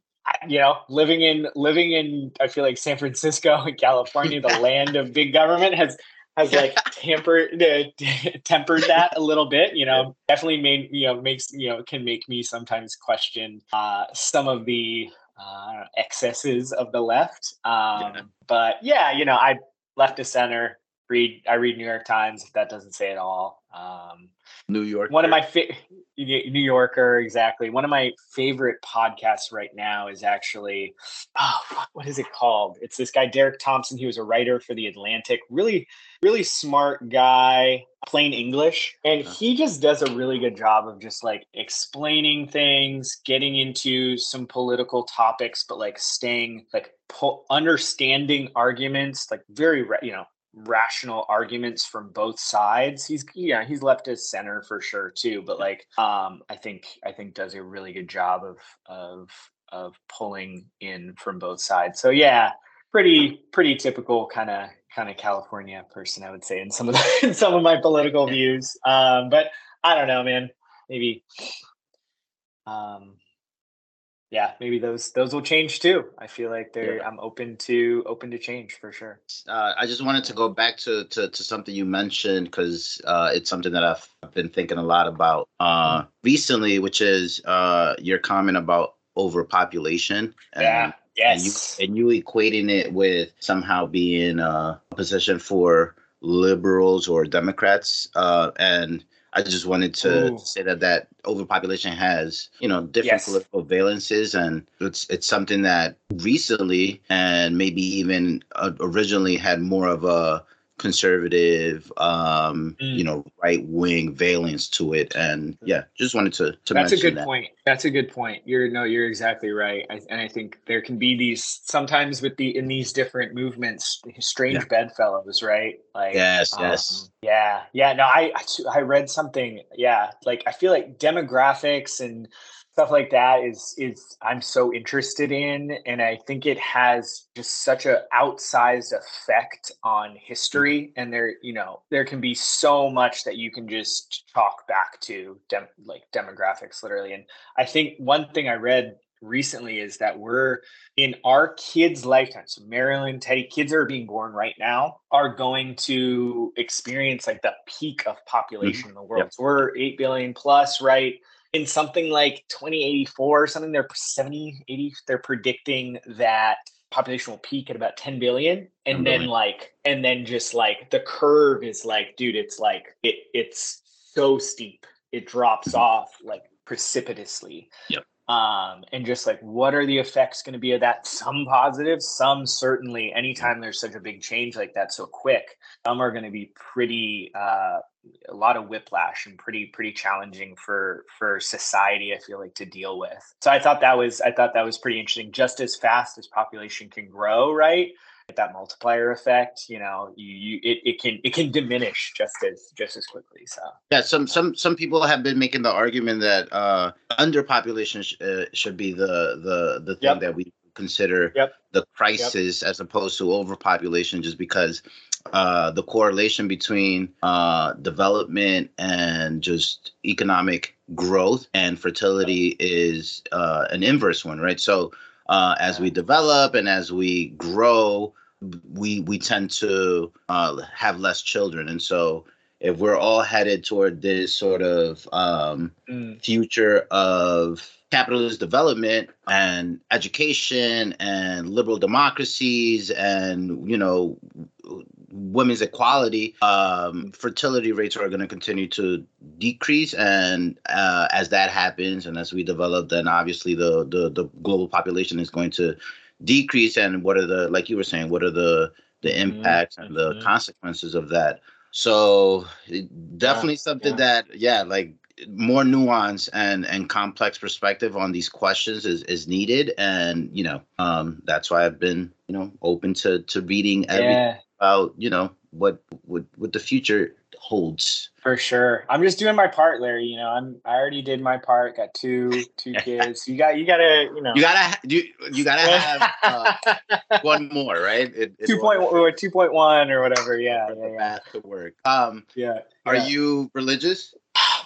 you know, living in living in I feel like San Francisco and California, the land of big government has has like *laughs* tempered uh, tempered that a little bit. You know, definitely made you know makes you know can make me sometimes question uh, some of the uh, excesses of the left. Um, yeah. But yeah, you know, I left to center. Read I read New York Times. If that doesn't say it all. Um, New York. One of my fa- New Yorker, exactly. One of my favorite podcasts right now is actually, oh, what is it called? It's this guy Derek Thompson. He was a writer for the Atlantic. Really, really smart guy, plain English, and he just does a really good job of just like explaining things, getting into some political topics, but like staying like po- understanding arguments, like very you know rational arguments from both sides. He's yeah, he's left his center for sure too, but like um I think I think does a really good job of of of pulling in from both sides. So yeah, pretty pretty typical kind of kind of California person I would say in some of the *laughs* in some of my political *laughs* views. Um but I don't know, man. Maybe um, yeah, maybe those those will change too. I feel like they're yeah. I'm open to open to change for sure. Uh, I just wanted to go back to to, to something you mentioned because uh, it's something that I've, been thinking a lot about uh, recently, which is uh, your comment about overpopulation. And, yeah. Yes. And you, and you equating it with somehow being a position for liberals or Democrats, uh, and I just wanted to Ooh. say that that overpopulation has, you know, different yes. political valences, and it's it's something that recently and maybe even uh, originally had more of a conservative, um, mm. you know, right wing valence to it. And yeah, just wanted to to That's a good that. point. That's a good point. You're no, you're exactly right. I, and I think there can be these sometimes with the in these different movements, strange yeah. bedfellows, right? Like yes, um, yes, yeah, yeah. No, I I read something. Yeah, like I feel like demographics and stuff like that is is I'm so interested in and I think it has just such a outsized effect on history and there you know there can be so much that you can just talk back to dem- like demographics literally and I think one thing I read recently is that we're in our kids' lifetime. So Marilyn, Teddy, kids are being born right now are going to experience like the peak of population mm-hmm. in the world. Yep. So we're eight billion plus, right? In something like 2084 or something they're 70 80 they're predicting that population will peak at about 10 billion. And then like and then just like the curve is like dude it's like it it's so steep. It drops mm-hmm. off like precipitously. Yep um, and just like what are the effects going to be of that? Some positive some certainly. Anytime there's such a big change like that so quick some are going to be pretty uh, a lot of whiplash and pretty pretty challenging for for society i feel like to deal with. So i thought that was i thought that was pretty interesting. Just as fast as population can grow right that multiplier effect you know you, you it, it can it can diminish just as just as quickly so yeah some some some people have been making the argument that uh underpopulation sh- uh, should be the the the thing yep. that we consider yep. the crisis yep. as opposed to overpopulation just because uh, the correlation between uh, development and just economic growth and fertility is uh, an inverse one, right? So uh, as we develop and as we grow, we we tend to uh, have less children, and so if we're all headed toward this sort of um, mm. future of capitalist development and education and liberal democracies and you know women's equality, um, fertility rates are going to continue to decrease, and uh, as that happens, and as we develop, then obviously the, the the global population is going to decrease. And what are the like you were saying? What are the the mm-hmm. impacts mm-hmm. and the mm-hmm. consequences of that? So definitely yeah, something yeah. that yeah, like more nuance and and complex perspective on these questions is is needed and you know um that's why i've been you know open to to reading every yeah about you know what what what the future holds for sure. I'm just doing my part larry you know i'm i already did my part got two two *laughs* kids. You got you gotta you know. You gotta you, you gotta have uh, *laughs* one more right? It, it 2.1 or 2.1 or whatever. Yeah yeah, yeah. to work. Um yeah are yeah. you religious?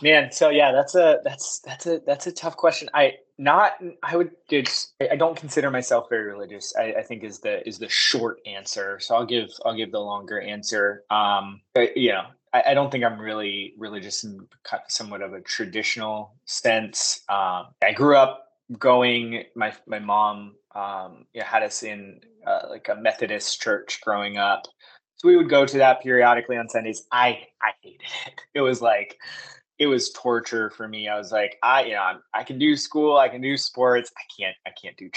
Man so yeah that's a that's that's a that's a tough question. I not i would just i don't consider myself very religious I, I, think is the is the short answer. So i'll give i'll give the longer answer. Um but, you know I, I, don't think i'm really religious in somewhat of a traditional sense um i grew up going my my mom um you know, had us in uh, like a methodist church growing up so we would go to that periodically on sundays i i hated it *laughs* it was like it was torture for me. I was like, I, you know, I'm, i can do school, I can do sports, I can't, I can't do *laughs*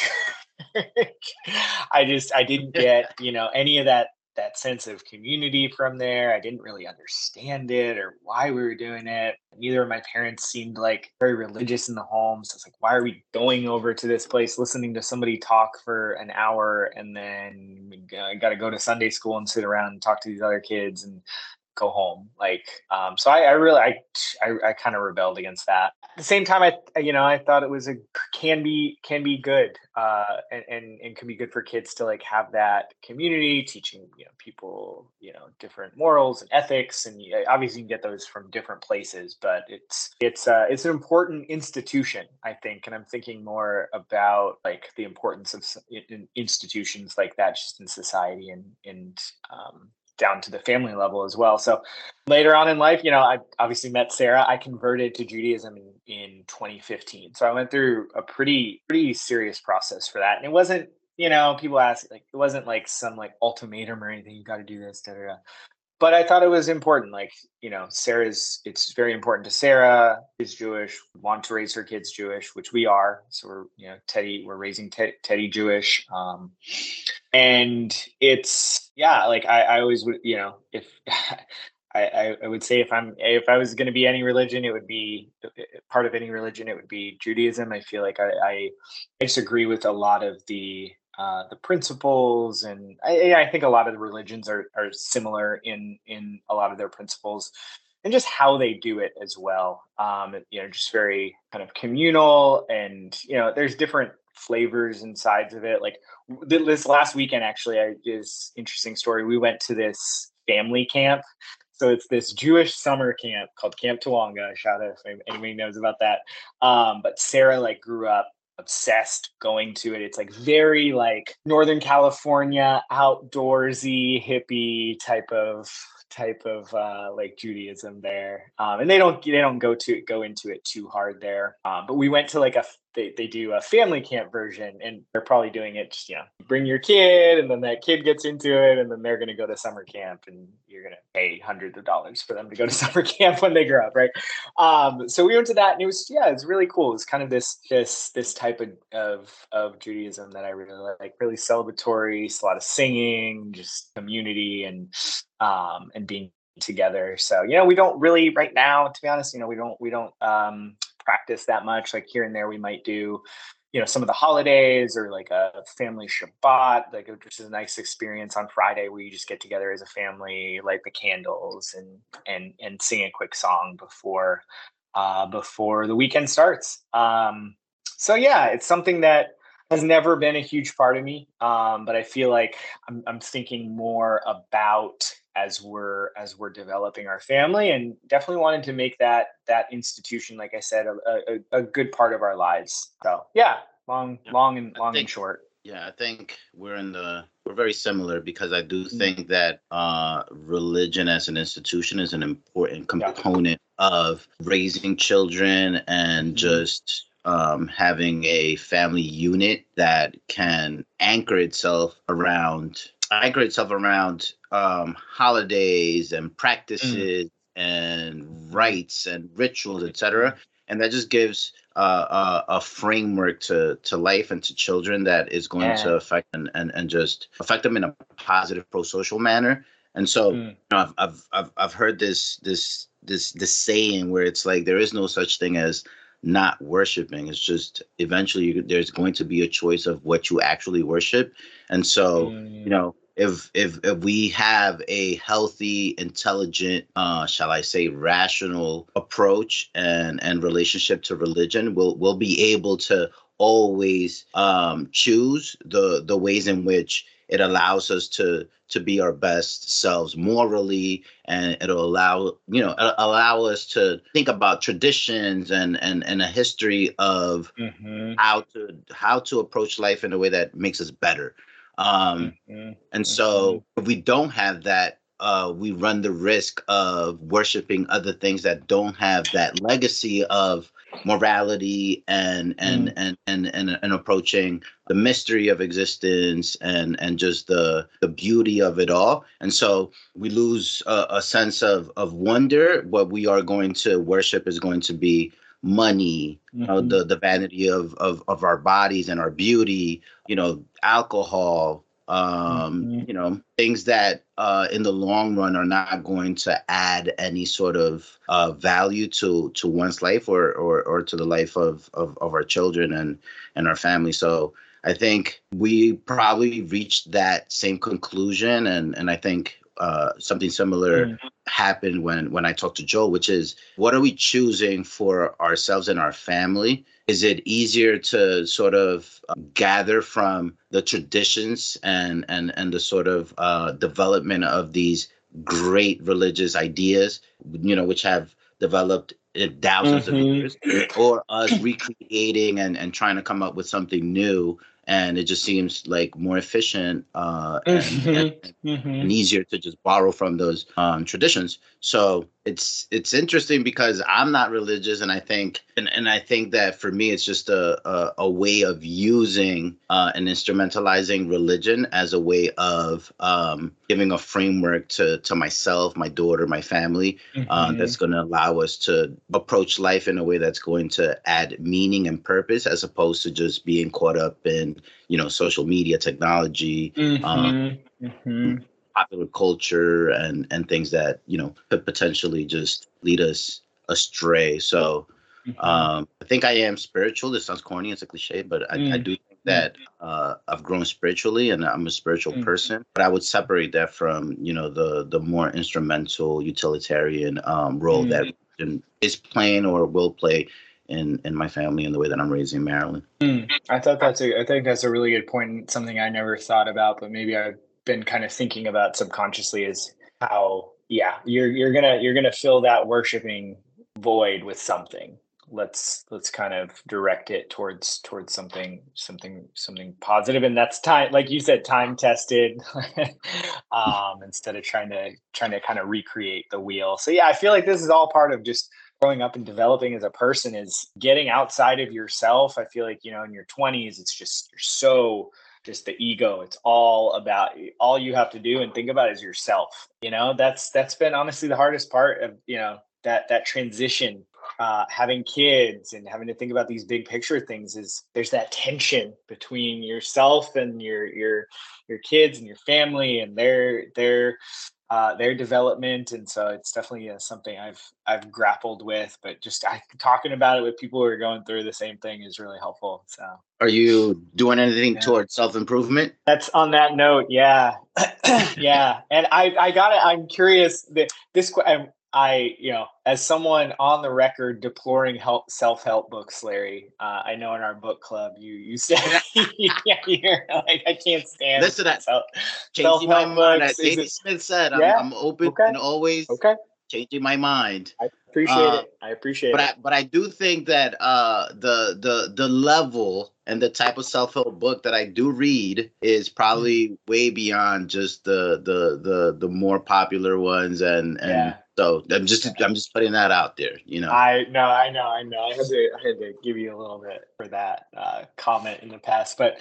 church. *laughs* I just, I didn't get, you know, any of that that sense of community from there. I didn't really understand it or why we were doing it. Neither of my parents seemed like very religious in the home. So it's like, why are we going over to this place, listening to somebody talk for an hour, and then I got to go to Sunday school and sit around and talk to these other kids and go home. Like, um, so I, I really, I, I, I kind of rebelled against that. At the same time, I, you know, I thought it was a can be can be good, uh, and, and and can be good for kids to like have that community, teaching you know people you know different morals and ethics, and you, obviously you can get those from different places, but it's it's uh, it's an important institution, I think, and I'm thinking more about like the importance of institutions like that just in society and and um, down to the family level as well. So later on in life, you know, I obviously met Sarah. I converted to Judaism in, in 2015. So I went through a pretty, pretty serious process for that. And it wasn't, you know, people ask like it wasn't like some like ultimatum or anything, you got to do this, da, da, da but I thought it was important. Like, you know, Sarah's, it's very important to Sarah, is Jewish, want to raise her kids Jewish, which we are. So we're, you know, Teddy, we're raising te- Teddy Jewish. Um, and it's, yeah, like I, I always would, you know, if *laughs* I, I would say if I'm, if I was going to be any religion, it would be uh, uh, part of any religion, it would be Judaism. I feel like I, I, I just agree with a lot of the, uh, the principles, and I, I, think a lot of the religions are are similar in in a lot of their principles, and just how they do it as well. Um, you know, just very kind of communal, and you know, there's different flavors and sides of it. Like this last weekend, actually, I is interesting story. We went to this family camp. So it's this Jewish summer camp called Camp Tawonga. Shout out if anybody knows about that. Um, but Sarah like grew up obsessed going to it. It's like very like Northern California, outdoorsy, hippie type of type of uh, like Judaism there, um, and they don't they don't go to go into it too hard there. Um, but we went to like a they, they do a family camp version and they're probably doing it just you know bring your kid and then that kid gets into it and then they're going to go to summer camp and you're going to pay hundreds of dollars for them to go to *laughs* summer camp when they grow up right um, so we went to that and it was yeah it's really cool it's kind of this this this type of, of of judaism that i really like really celebratory it's a lot of singing just community and um, and being together. So, you know, we don't really right now, to be honest, you know, we don't we don't um practice that much. Like here and there we might do, you know, some of the holidays or like a family Shabbat, like which is a nice experience on Friday where you just get together as a family, light the candles and and and sing a quick song before uh before the weekend starts. Um so yeah, it's something that has never been a huge part of me. Um, but I feel like I'm, I'm thinking more about as we're as we're developing our family and definitely wanted to make that that institution like i said a, a, a good part of our lives so yeah long yeah. long and long think, and short yeah i think we're in the we're very similar because i do mm-hmm. think that uh religion as an institution is an important component yeah. of raising children and mm-hmm. just um, having a family unit that can anchor itself around anchor itself around um, holidays and mm. practices mm. and rites and rituals, etc. And that just gives uh, a, a, framework to to life and to children that is going yeah. to affect and, and and just affect them in a positive pro-social manner. And so, mm. you know, I've, I've I've I've heard this this this this saying where it's like there is no such thing as not worshiping. It's just eventually you, there's going to be a choice of what you actually worship. And so, mm. you know, if if if we have a healthy, intelligent, uh, shall I say, rational approach and and relationship to religion, we'll we'll be able to always um, choose the the ways in which it allows us to to be our best selves morally and it'll allow you know allow us to think about traditions and and and a history of mm-hmm. how to how to approach life in a way that makes us better um mm-hmm. and so mm-hmm. if we don't have that uh, we run the risk of worshiping other things that don't have that legacy of morality and and, mm. and and and and approaching the mystery of existence and and just the the beauty of it all and so we lose a, a sense of of wonder what we are going to worship is going to be money mm-hmm. you know, mm-hmm. the the vanity of, of of our bodies and our beauty you know alcohol um mm-hmm. you know things that uh in the long run are not going to add any sort of uh value to to one's life or or, or to the life of, of of our children and and our family so i think we probably reached that same conclusion and and i think uh, something similar mm. happened when when I talked to Joel, which is what are we choosing for ourselves and our family? Is it easier to sort of uh, gather from the traditions and and and the sort of uh, development of these great religious ideas, you know, which have developed in thousands mm-hmm. of years, or us recreating and, and trying to come up with something new and it just seems like more efficient uh, and, mm-hmm. and, mm-hmm. and, easier to just borrow from those um, traditions. So it's it's interesting because I'm not religious, and I think and, and I think that for me it's just a a, a way of using uh, and instrumentalizing religion as a way of um, giving a framework to to myself, my daughter, my family uh, mm-hmm. uh, that's going to allow us to approach life in a way that's going to add meaning and purpose, as opposed to just being caught up in you know social media technology. Um, mm-hmm. Popular culture and and things that you know could potentially just lead us astray. So mm-hmm. um, I think I am spiritual. This sounds corny, it's a cliche, but I, mm. I do think that uh, I've grown spiritually and I'm a spiritual mm. person. But I would separate that from you know the the more instrumental utilitarian um, role mm. that is playing or will play in in my family and the way that I'm raising Marilyn. Mm, I thought that's a I think that's a really good point. Something I never thought about, but maybe I been kind of thinking about subconsciously is how yeah you're you're gonna you're gonna fill that worshiping void with something. Let's let's kind of direct it towards towards something something something positive. And that's time like you said time tested *laughs* um instead of trying to trying to kind of recreate the wheel. So yeah i feel like this is all part of just growing up and developing as a person is getting outside of yourself. I feel like you know in your 20s it's just you're so just the ego. It's all about all you have to do and think about is yourself you know? That's that's been honestly the hardest part of you know that that transition uh, having kids and having to think about these big picture things is there's that tension between yourself and your your your kids and your family and their their uh, their development, and so it's definitely uh, something I've I've grappled with. But just I, talking about it with people who are going through the same thing is really helpful. So, are you doing anything yeah. towards self improvement? That's on that note, yeah, *clears throat* yeah. And I I got it. I'm curious that this. I'm, I, you know, as someone on the record deploring help self-help books, Larry, uh, I know in our book club you you *laughs* said yeah, you're like I can't stand listen to that self, changing my mind. As Davey Smith said, I'm, yeah? I'm open okay. and always okay. changing my mind. I appreciate uh, it. I appreciate but it. I, but I do think that uh, the the the level and the type of self-help book that I do read is probably mm. way beyond just the the the the more popular ones and and yeah. So I'm just I'm just putting that out there, you know. I know, I know, I know. I had to I had to give you a little bit for that uh, comment in the past, but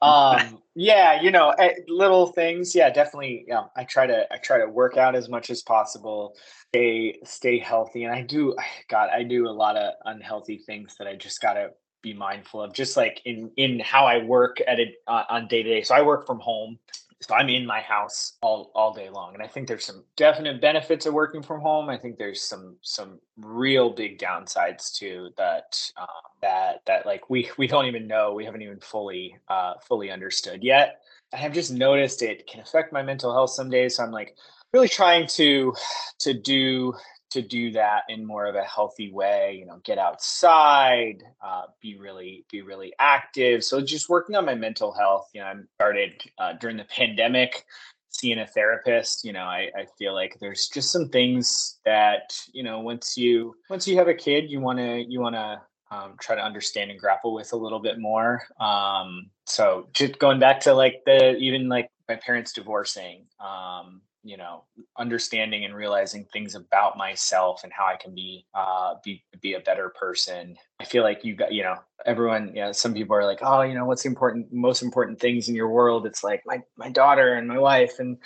um *laughs* yeah, you know, eh, little things, yeah, definitely. Yeah, I try to I try to work out as much as possible, stay stay healthy, and I do. God, I do a lot of unhealthy things that I just gotta be mindful of just like in in how i work at it uh, on day to day so i work from home so i'm in my house all all day long and i think there's some definite benefits of working from home. I think there's some some real big downsides too that um, that that like we we don't even know we haven't even fully uh fully understood yet. I have just noticed it can affect my mental health some days so i'm like really trying to to do to do that in more of a healthy way you know get outside uh, be really be really active. So just working on my mental health you know i started uh, during the pandemic seeing a therapist you know I, I feel like there's just some things that you know once you once you have a kid you want to you want to um, try to understand and grapple with a little bit more. Um, so just going back to like the even like my parents divorcing um, you know understanding and realizing things about myself and how i can be uh be be a better person. I feel like you got you know everyone you know some people are like oh you know what's the important most important things in your world? It's like my my daughter and my wife and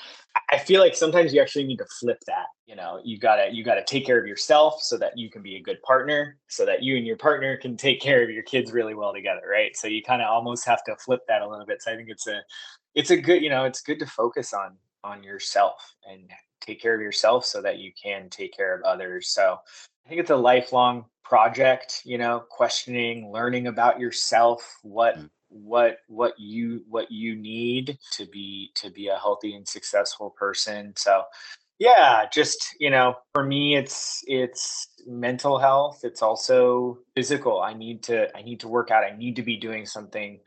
i feel like sometimes you actually need to flip that you know? You gotta you gotta take care of yourself so that you can be a good partner so that you and your partner can take care of your kids really well together right? So you kind of almost have to flip that a little bit. So i think it's a it's a good you know it's good to focus on on yourself and take care of yourself so that you can take care of others. So I think it's a lifelong project, you know, questioning, learning about yourself, what mm. what what you what you need to be to be a healthy and successful person so yeah just you know for me it's it's mental health it's also physical i need to i need to work out i need to be doing something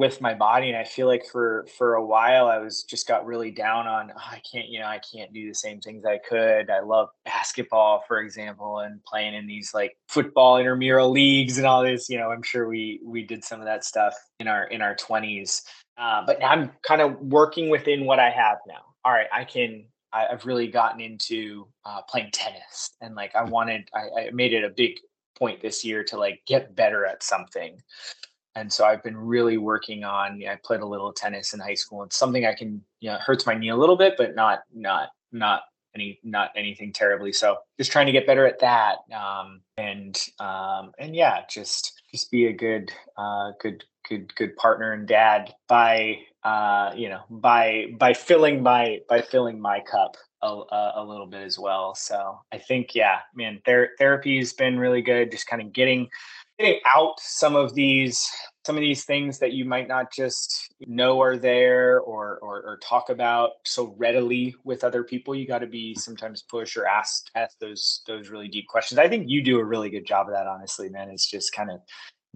with my body and i feel like for for a while i was just got really down on oh, i can't you know i can't do the same things i could. I love basketball for example and playing in these like football intramural leagues and all this you know i'm sure we we did some of that stuff in our in our 20s uh, but i'm kind of working within what i have now. All right i can I, have really gotten into uh, playing tennis, and like I wanted, I, I made it a big point this year to like get better at something. And so I've been really working on. I played a little tennis in high school. It's something I can, you know, hurts my knee a little bit, but not, not, not any, not anything terribly. So just trying to get better at that. Um, and, um, and yeah, just, just be a good, uh, good, good, good partner and dad by uh, you know, by by filling my by filling my cup a, a, little bit as well. So I think, yeah, man, ther- therapy has been really good. Just kind of getting getting out some of these some of these things that you might not just know are there or, or, or talk about so readily with other people. You got to be sometimes push or ask ask those those really deep questions. I think you do a really good job of that, honestly, man. It's just kind of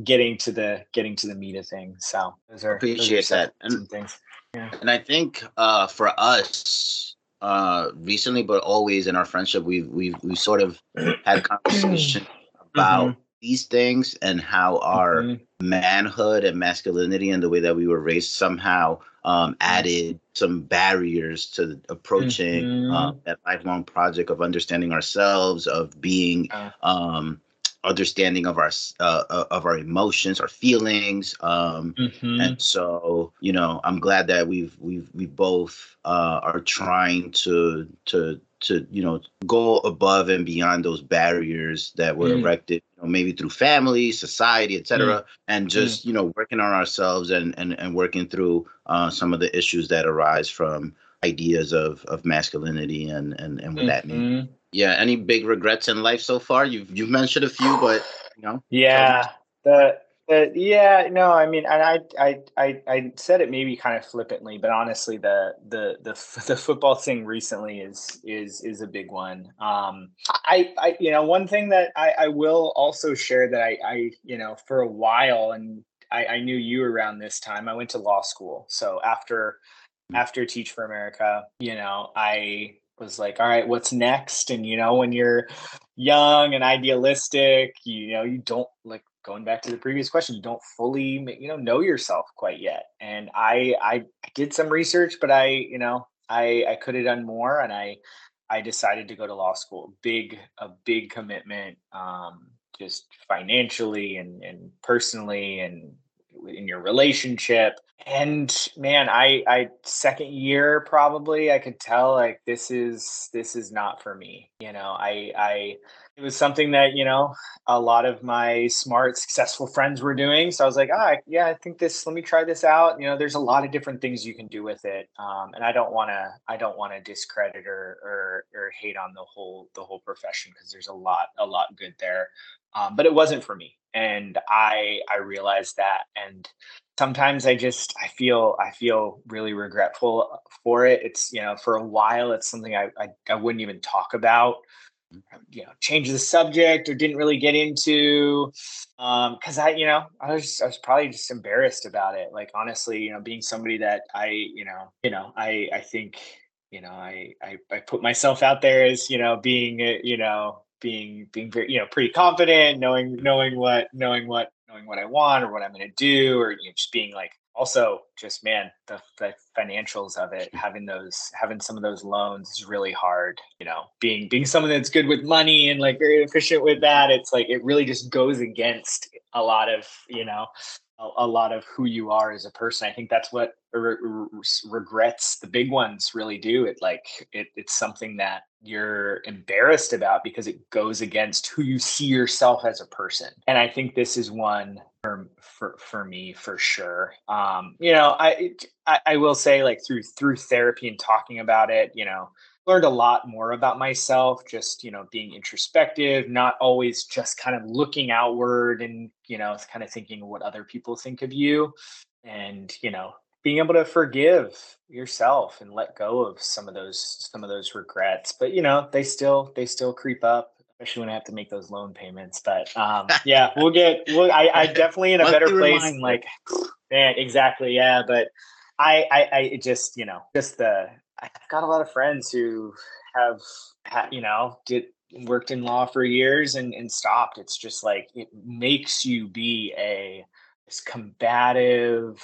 getting to the getting to the meat of things. So those are appreciate those are that and things. Yeah. And I think uh, for us, uh, recently but always in our friendship, we've we've we sort of had *clears throat* a conversation about mm-hmm. These things and how our mm-hmm. manhood and masculinity and the way that we were raised somehow um, added some barriers to approaching mm-hmm. uh, that lifelong project of understanding ourselves, of being um, understanding of our uh, uh, of our emotions, our feelings, um, mm-hmm. and so you know, I'm glad that we've we've we both uh, are trying to to to you know go above and beyond those barriers that were mm. erected you know, maybe through family society etc mm. and just mm. you know working on ourselves and and, and working through uh, some of the issues that arise from ideas of of masculinity and and, and what mm-hmm. that means yeah any big regrets in life so far you've you've mentioned a few but you know yeah the, the yeah no i mean and I, I i i said it maybe kind of flippantly but honestly the the the *laughs* the football thing recently is is is a big one um i i you know one thing that i i will also share that i i you know for a while and i i knew you around this time i went to law school so after mm. after teach for america you know i was like, all right, what's next? And you know, when you're young and idealistic, you know, you don't like going back to the previous question, you don't fully, you know, know yourself quite yet. And I, I did some research, but I, you know, I, I could have done more, and I, I decided to go to law school. Big, a big commitment, um, just financially and and personally, and in your relationship and man i i second year probably i could tell like this is this is not for me you know? I i it was something that you know a lot of my smart successful friends were doing. So i was like ah yeah i think this let me try this out. You know there's a lot of different things you can do with it um, and i don't want to i don't want to discredit or, or or hate on the whole the whole profession because there's a lot a lot good there um, but it wasn't for me and i i realized that and sometimes i just i feel i feel really regretful for it. It's you know for a while it's something i i, I wouldn't even talk about you know change the subject or didn't really get into um because i you know i was i was probably just embarrassed about it. Like honestly you know being somebody that i you know you know i i think you know i i, I put myself out there as you know being you know being being very you know pretty confident knowing knowing what knowing what knowing what i want or what i'm going to do or you know, just being like also just man the, the financials of it having those having some of those loans is really hard you know being being someone that's good with money and like very efficient with that it's like it really just goes against a lot of you know a, a lot of who you are as a person i think that's what re- re- regrets the big ones really do it like it, it's something that you're embarrassed about because it goes against who you see yourself as a person. And I think this is one for for, for me for sure. Um, you know, I, I I will say like through through therapy and talking about it, you know, learned a lot more about myself just you know being introspective not always just kind of looking outward and you know kind of thinking what other people think of you. And you know being able to forgive yourself and let go of some of those some of those regrets. But you know they still they still creep up especially when i have to make those loan payments. But um *laughs* yeah we'll get we'll, I, I definitely in a better place and like yeah exactly yeah. But I, I i just you know just the i've got a lot of friends who have you know did worked in law for years and, and stopped. It's just like it makes you be a this combative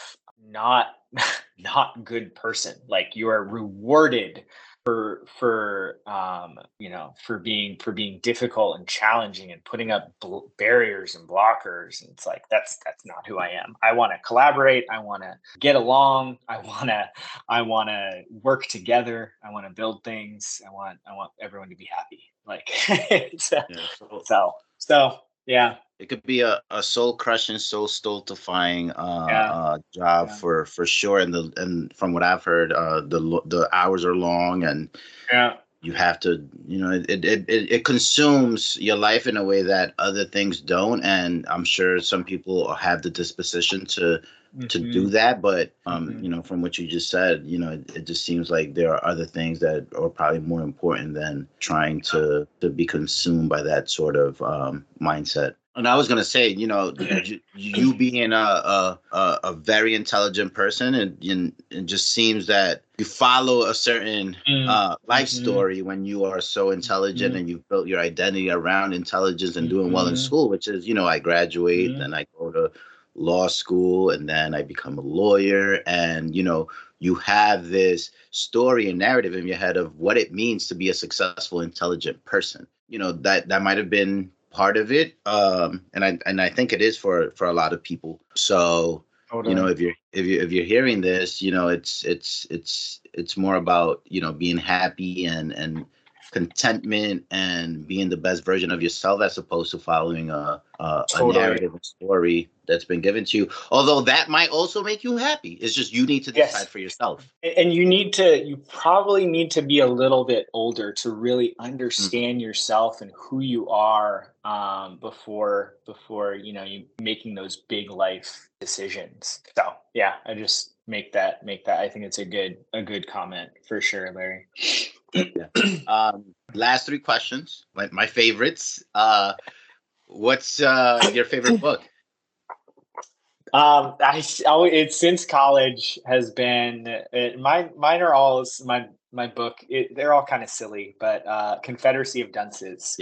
not *laughs* not good person. Like you are rewarded for for um you know for being for being difficult and challenging and putting up bl- barriers and blockers and it's like that's that's not who i am. I want to collaborate. I want to get along. I want to i want to work together. I want to build things. I want i want everyone to be happy. Like *laughs* so, yeah, so so so yeah it could be a, a soul crushing, soul stultifying uh, yeah. uh, job yeah. for for sure. And the and from what I've heard, uh, the the hours are long, and yeah, you have to, you know, it, it it it consumes your life in a way that other things don't. And I'm sure some people have the disposition to mm-hmm. to do mm-hmm. that, but um, mm-hmm. you know, from what you just said, you know, it, it just seems like there are other things that are probably more important than trying to to be consumed by that sort of um, mindset. And I was gonna say, you know, *clears throat* you, you being a, a, a very intelligent person, and, and it just seems that you follow a certain mm. uh, life mm-hmm. story when you are so intelligent mm-hmm. and you've built your identity around intelligence and doing mm-hmm. well in mm-hmm. school. Which is, you know, I graduate, and I go to law school, and then I become a lawyer, and you know, you have this story and narrative in your head of what it means to be a successful, intelligent person. You know, that that might have been part of it um and i and i think it is for for a lot of people. So you know if you're if you if you're hearing this you know it's it's it's it's more about you know being happy and and contentment and being the best version of yourself as opposed to following a a, totally. a narrative story that's been given to you although that might also make you happy it's just you need to decide yes. for yourself and you need to you probably need to be a little bit older to really mm-hmm. understand mm-hmm. yourself and who you are um, before before you know you making those big life decisions so yeah i just make that make that i think it's a good a good comment for sure larry. Um, last three questions my, my favorites uh, what's uh, your favorite *coughs* book um, I it's since college has been it, mine. Mine are all my my book. It, they're all kind of silly, but uh, Confederacy of Dunces.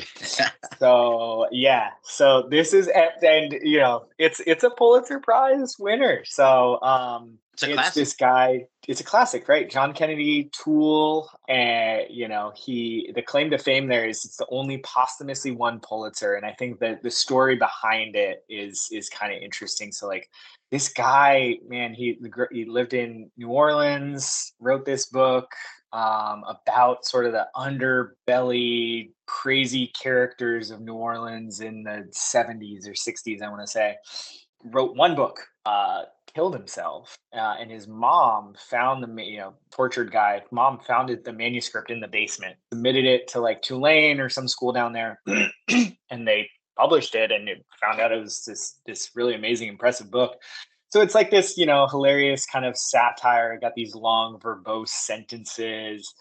so yeah, so this is and you know it's it's a Pulitzer Prize winner. So um, it's, it's this guy. It's a classic, right? John Kennedy Toole, and you know he. The claim to fame there is it's the only posthumously won Pulitzer, and I think that the story behind it is is kind of interesting. So like this guy, man, he he lived in New Orleans, wrote this book um, about sort of the underbelly crazy characters of New Orleans in the 70s or 60s, I want to say. Wrote one book, uh, killed himself, uh, and his mom found the you know tortured guy. Mom found it, the manuscript in the basement, submitted it to like Tulane or some school down there, *clears throat* and they published it, and it found out it was this this really amazing, impressive book. So it's like this, you know, hilarious kind of satire. Got these long verbose sentences.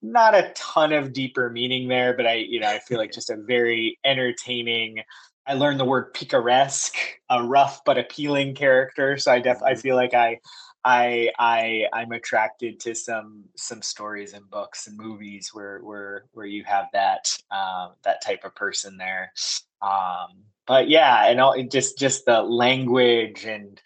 Not a ton of deeper meaning there, but I, you know, I feel like *laughs* just a very entertaining I learned the word picaresque, a rough but appealing character. So I def I mm-hmm. feel like I I I I'm attracted to some some stories and books and movies where where where you have that um, that type of person there. Um, but yeah, and all, just just the language and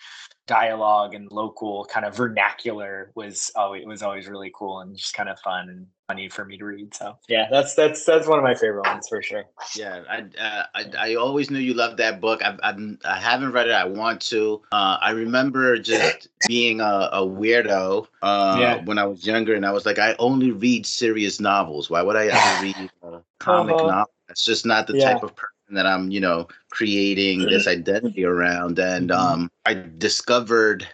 dialogue and local kind of vernacular was always was always really cool and just kind of fun and funny for me to read. So yeah, that's that's that's one of my favorite ones for sure. Yeah, I uh, I, I always knew you loved that book. I've, I've I haven't read it. I want to. Uh, I remember just *coughs* being a, a weirdo uh, yeah. when I was younger, and I was like, I only read serious novels. Why would I ever *laughs* read a comic uh-huh. novel? That's just not the yeah. type of person that I'm, you know, creating this identity around. And mm-hmm. um, I discovered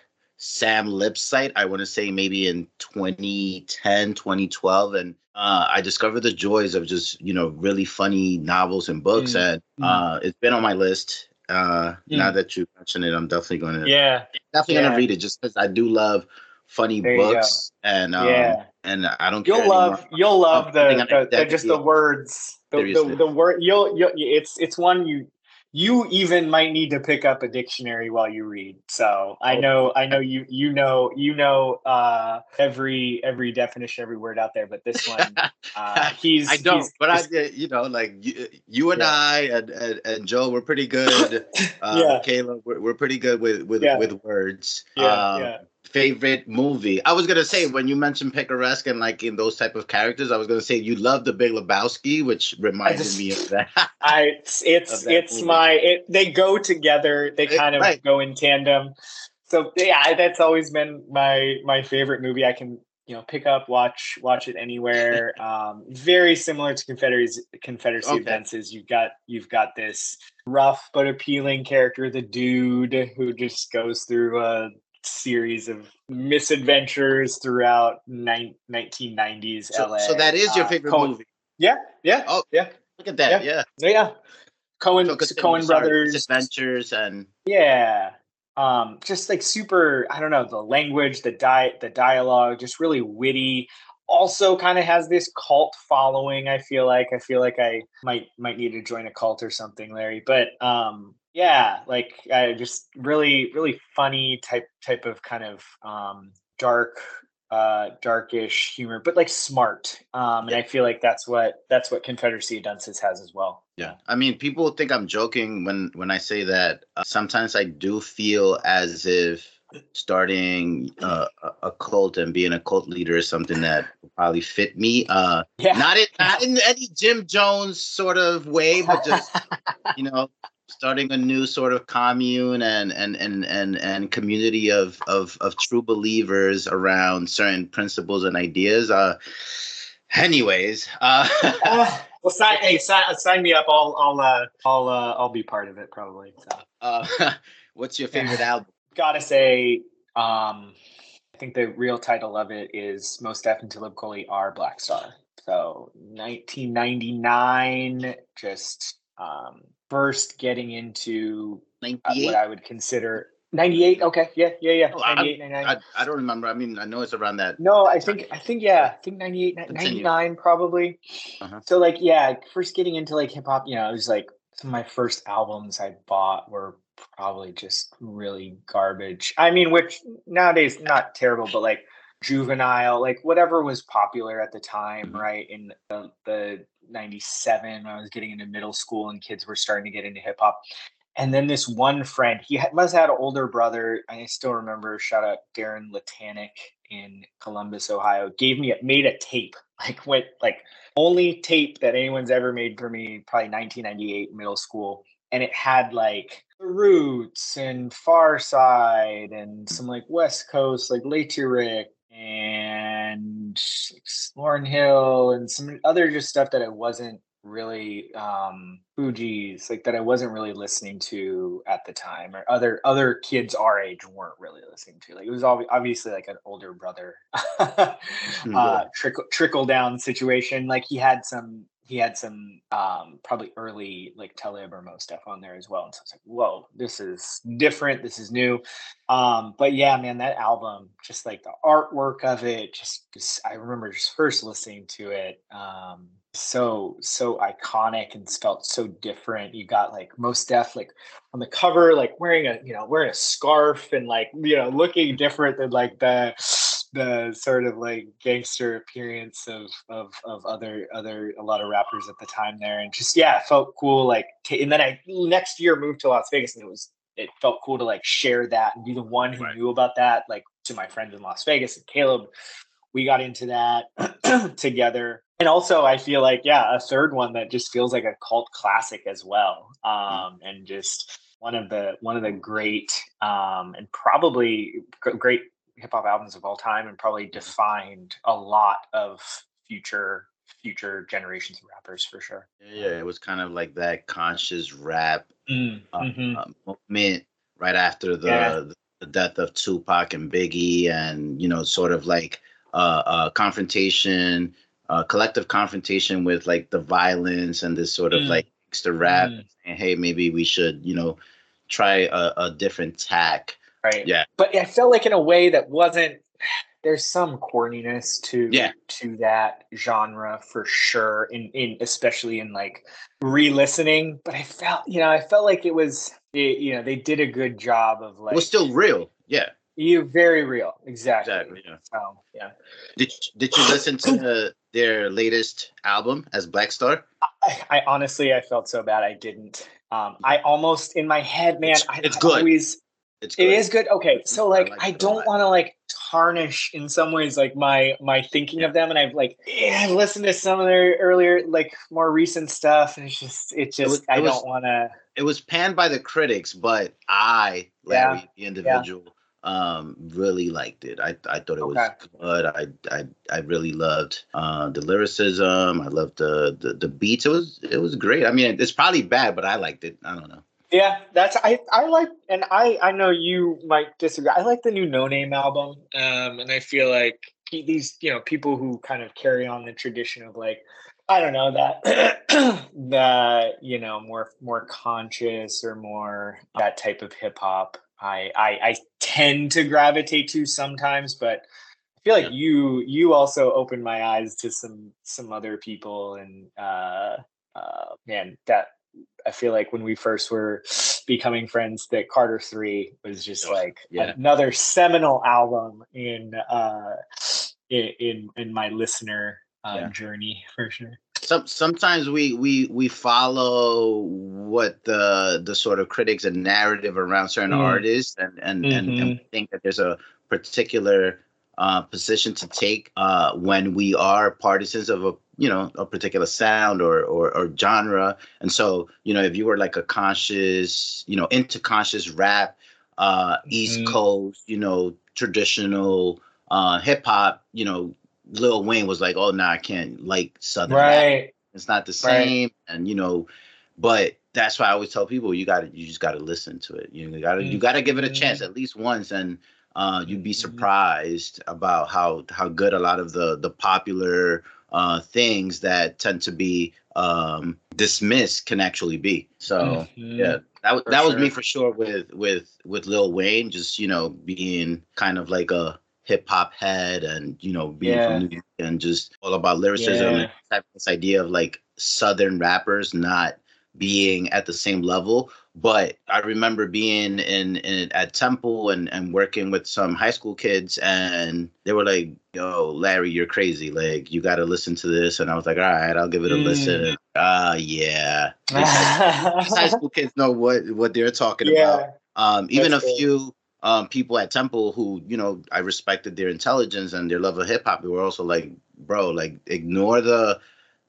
Sam Lipsyte, I want to say maybe in 2010, 2012. And uh, I discovered the joys of just, you know, really funny novels and books. Mm. And mm. uh, it's been on my list. Uh, mm. Now that you mention it, I'm definitely going to, yeah, definitely yeah. going to read it just because I do love funny there books. And, um, yeah. and I don't You'll love, anymore. you'll love the, the, the, just the words, the, the, the word, you'll, you'll, it's, it's one you, you even might need to pick up a dictionary while you read. So I oh. know, I know you, you know, you know, uh, every, every definition, every word out there, but this *laughs* one, uh, he's, I don't, he's, but I, you know, like you, you and yeah. I and, and, and Joe, we're pretty good. *laughs* Uh, yeah. Caleb, we're, we're pretty good with, with, yeah. with words. Yeah. Um, yeah favorite movie. I was gonna say when you mentioned picaresque and like in those type of characters, I was gonna say you love the Big Lebowski, which reminded just, me of that. *laughs* I it's it's, it's my it, they go together. They kind of right. go in tandem. So yeah, that's always been my my favorite movie. I can you know pick up watch watch it anywhere *laughs* um very similar to confederacy confederacy okay. events is you've got you've got this rough but appealing character the dude who just goes through a series of misadventures throughout ni- 1990s so, LA. So that is your uh, favorite uh, movie? Yeah, yeah. Oh, yeah. Look at that. Yeah. Yeah. yeah. Coen so Coen brothers adventures and yeah. Um just like super I don't know, the language, the diet, the dialogue just really witty also kind of has this cult following i feel like i feel like i might might need to join a cult or something larry but um yeah like i just really really funny type type of kind of um dark uh darkish humor but like smart um and i feel like that's what that's what confederacy of dunces has as well yeah i mean people think i'm joking when when i say that uh, sometimes i do feel as if starting uh, a cult and being a cult leader is something that probably fit me. Uh, yeah. Not in not *laughs* in any Jim Jones sort of way, but just *laughs* you know, starting a new sort of commune and and and and and community of of of true believers around certain principles and ideas. Uh, anyways, uh, *laughs* uh well, sign, hey, sign, sign me up. I'll I'll uh, I'll uh, I'll be part of it probably. So. Uh, *laughs* what's your favorite *sighs* album? Gotta say, um, I think the real title of it is Mos Def and Talib Kweli are Black Star. So 1999, just um, first getting into uh, what I would consider 98. Okay, yeah, yeah, yeah. Oh, 98, I, I, don't remember. I mean, I know it's around that. No, I think, I think, yeah, I think 98, 99 probably. Uh-huh. So, like, yeah, first getting into like hip hop, you know, it was like some of my first albums I bought were probably just really garbage. I mean, which nowadays not terrible, but like juvenile, like whatever was popular at the time, mm-hmm. right? In the, the 97, I was getting into middle school and kids were starting to get into hip hop. And then this one friend, he had, must have had an older brother. I still remember, shout out Darren Latanic in Columbus, Ohio, gave me a, made a tape, *laughs* like went like only tape that anyone's ever made for me, probably 1998 middle school. And it had like the Roots and Pharcyde and some like West Coast, like Rick and Lauryn Hill and some other just stuff that I wasn't really um Fugees like that I wasn't really listening to at the time or other other kids our age weren't really listening to. Like it was ob- obviously like an older brother *laughs* uh trickle trickle down situation. Like he had some he had some um, probably early like Talib or Mo stuff on there as well. And so it's like, whoa, this is different. This is new. Um, but yeah, man, that album, just like the artwork of it, just, just I remember just first listening to it. Um, so so iconic and felt so different. You got like Mos Def like on the cover, like wearing a you know wearing a scarf and like you know looking different than like the the sort of like gangster appearance of of of other other a lot of rappers at the time there, and just yeah, felt cool. Like, t- and then I next year moved to Las Vegas, and it was it felt cool to like share that and be the one who right. knew about that, like to my friends in Las Vegas and Caleb. We got into that *clears throat* together. And also, I feel like, yeah, a third one that just feels like a cult classic as well. Mm. Um, and just one of the one of the great um, and probably great hip hop albums of all time and probably mm-hmm. defined a lot of future future generations of rappers for sure. Yeah, it was kind of like that conscious rap mm, uh, mm-hmm. uh, moment right after the, yeah. the, death of Tupac and Biggie, and you know, sort of like uh, uh confrontation, uh, collective confrontation with like the violence and this sort of mm. like extra rap, mm. and hey, maybe we should, you know, try a, a different tack. Right. Yeah. But I felt like in a way that wasn't there's some corniness to yeah. to that genre for sure in in especially in like re-listening. But i felt you know i felt like it was it, you know they did a good job of like was still real. Yeah. you very real. Exactly. Exactly yeah. So, yeah. Did did you listen to the, their latest album as black star? I, I, honestly i felt so bad i didn't. Um i almost in my head man it's, it's I, good. I always it's good. It is good. Okay, so like I, like I don't want to like tarnish in some ways like my my thinking yeah. of them, and I've like yeah, I've listened to some of their earlier like more recent stuff, and it's just it just it was, I was, don't want to. It was panned by the critics, but I Larry yeah. the individual. Um, really liked it. I, I thought it was good. I, I I really loved uh, the lyricism. I loved the, the the beats. It was it was great. I mean, it's probably bad, but I liked it. I don't know. Yeah, that's I I like and I I know you might disagree. I like the new Noname album. Um and I feel like these, you know, people who kind of carry on the tradition of like I don't know that *clears throat* that you know more more conscious or more that type of hip hop. I, I I tend to gravitate to sometimes, but I feel like yeah. you you also opened my eyes to some some other people and uh uh man that I feel like when we first were *sighs* becoming friends, that Carter Three was just like yeah. another seminal album in uh in in, my listener uh, yeah. journey for sure. Some sometimes we we we follow what the the sort of critics and narrative around certain mm. artists and and, mm-hmm. and and mm-hmm. think that there's a particular uh, position to take uh, when we are partisans of a you know a particular sound or, or or genre and so you know if you were like a conscious you know into conscious rap uh east mm-hmm. coast you know traditional uh hip hop you know lil wayne was like oh no nah, i can't like southern right rap. it's not the same right. and you know but that's why i always tell people you gotta you just gotta listen to it you gotta mm-hmm. you gotta give it a chance mm-hmm. at least once and uh, you'd be mm-hmm. surprised about how how good a lot of the the popular uh, things that tend to be um, dismissed can actually be. So mm-hmm. yeah, that that sure. was me for sure with with with Lil Wayne, just you know being kind of like a hip hop head and you know being yeah. from New York and just all about lyricism yeah. and this idea of like southern rappers not being at the same level but I remember being in, in at Temple and, and working with some high school kids, and they were like, "Yo, Larry, you're crazy! Like, you got to listen to this." And I was like, "All right, I'll give it a mm. listen." Ah, uh, yeah. *laughs* high school kids know what what they're talking yeah. about. Um, even That's a cool. few um, people at Temple who, you know, I respected their intelligence and their love of hip hop. They were also like, "Bro, like, ignore the."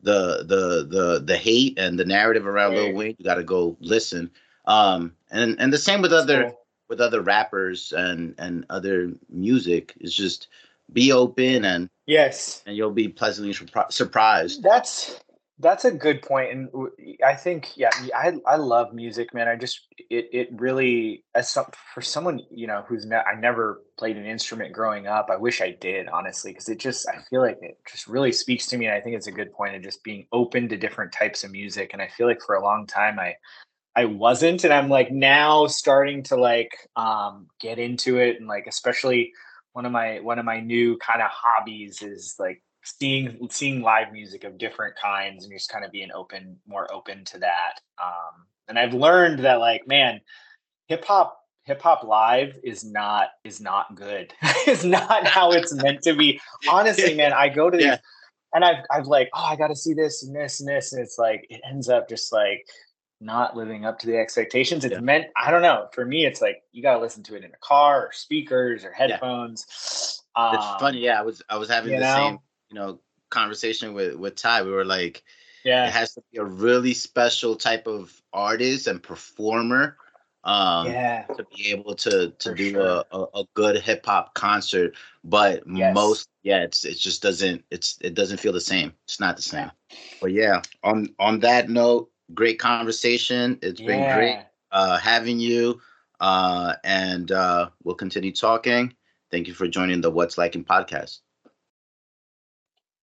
The, the the the hate and the narrative around right. Lil Wayne, you got to go listen um, and and the same with other cool. with other rappers and and other music. It's just be open and yes, and you'll be pleasantly surprised. That's that's a good point, and I think yeah, I I love music, man. I just it it really as some for someone you know who's ne- I never played an instrument growing up. I wish I did honestly, because it just I feel like it just really speaks to me, and I think it's a good point of just being open to different types of music. And I feel like for a long time I I wasn't, and I'm like now starting to like um, get into it, and like especially one of my one of my new kind of hobbies is like seeing seeing live music of different kinds, and just kind of being open, more open to that. Um, and I've learned that like man, hip hop hip hop live is not is not good. *laughs* it's not how it's meant to be. Honestly, man, I go to *laughs* these. And I've I've like, oh, I got to see this and this and this, and it's like it ends up just like not living up to the expectations. It's yeah. meant, I don't know. For me, it's like you gotta listen to it in a car or speakers or headphones. Yeah. Um, it's funny, yeah. I was I was having the know? same, you know, conversation with with Ty. We were like, yeah, it has to be a really special type of artist and performer. Um, yeah. to be able to to For do sure. a, a, good hip hop concert, but yes. most yeah, it's it just doesn't it's it doesn't feel the same. It's not the same. But yeah, on on that note, great conversation. It's been great uh, having you. uh, and uh, we'll continue talking. Thank you for joining the What's Lacking podcast.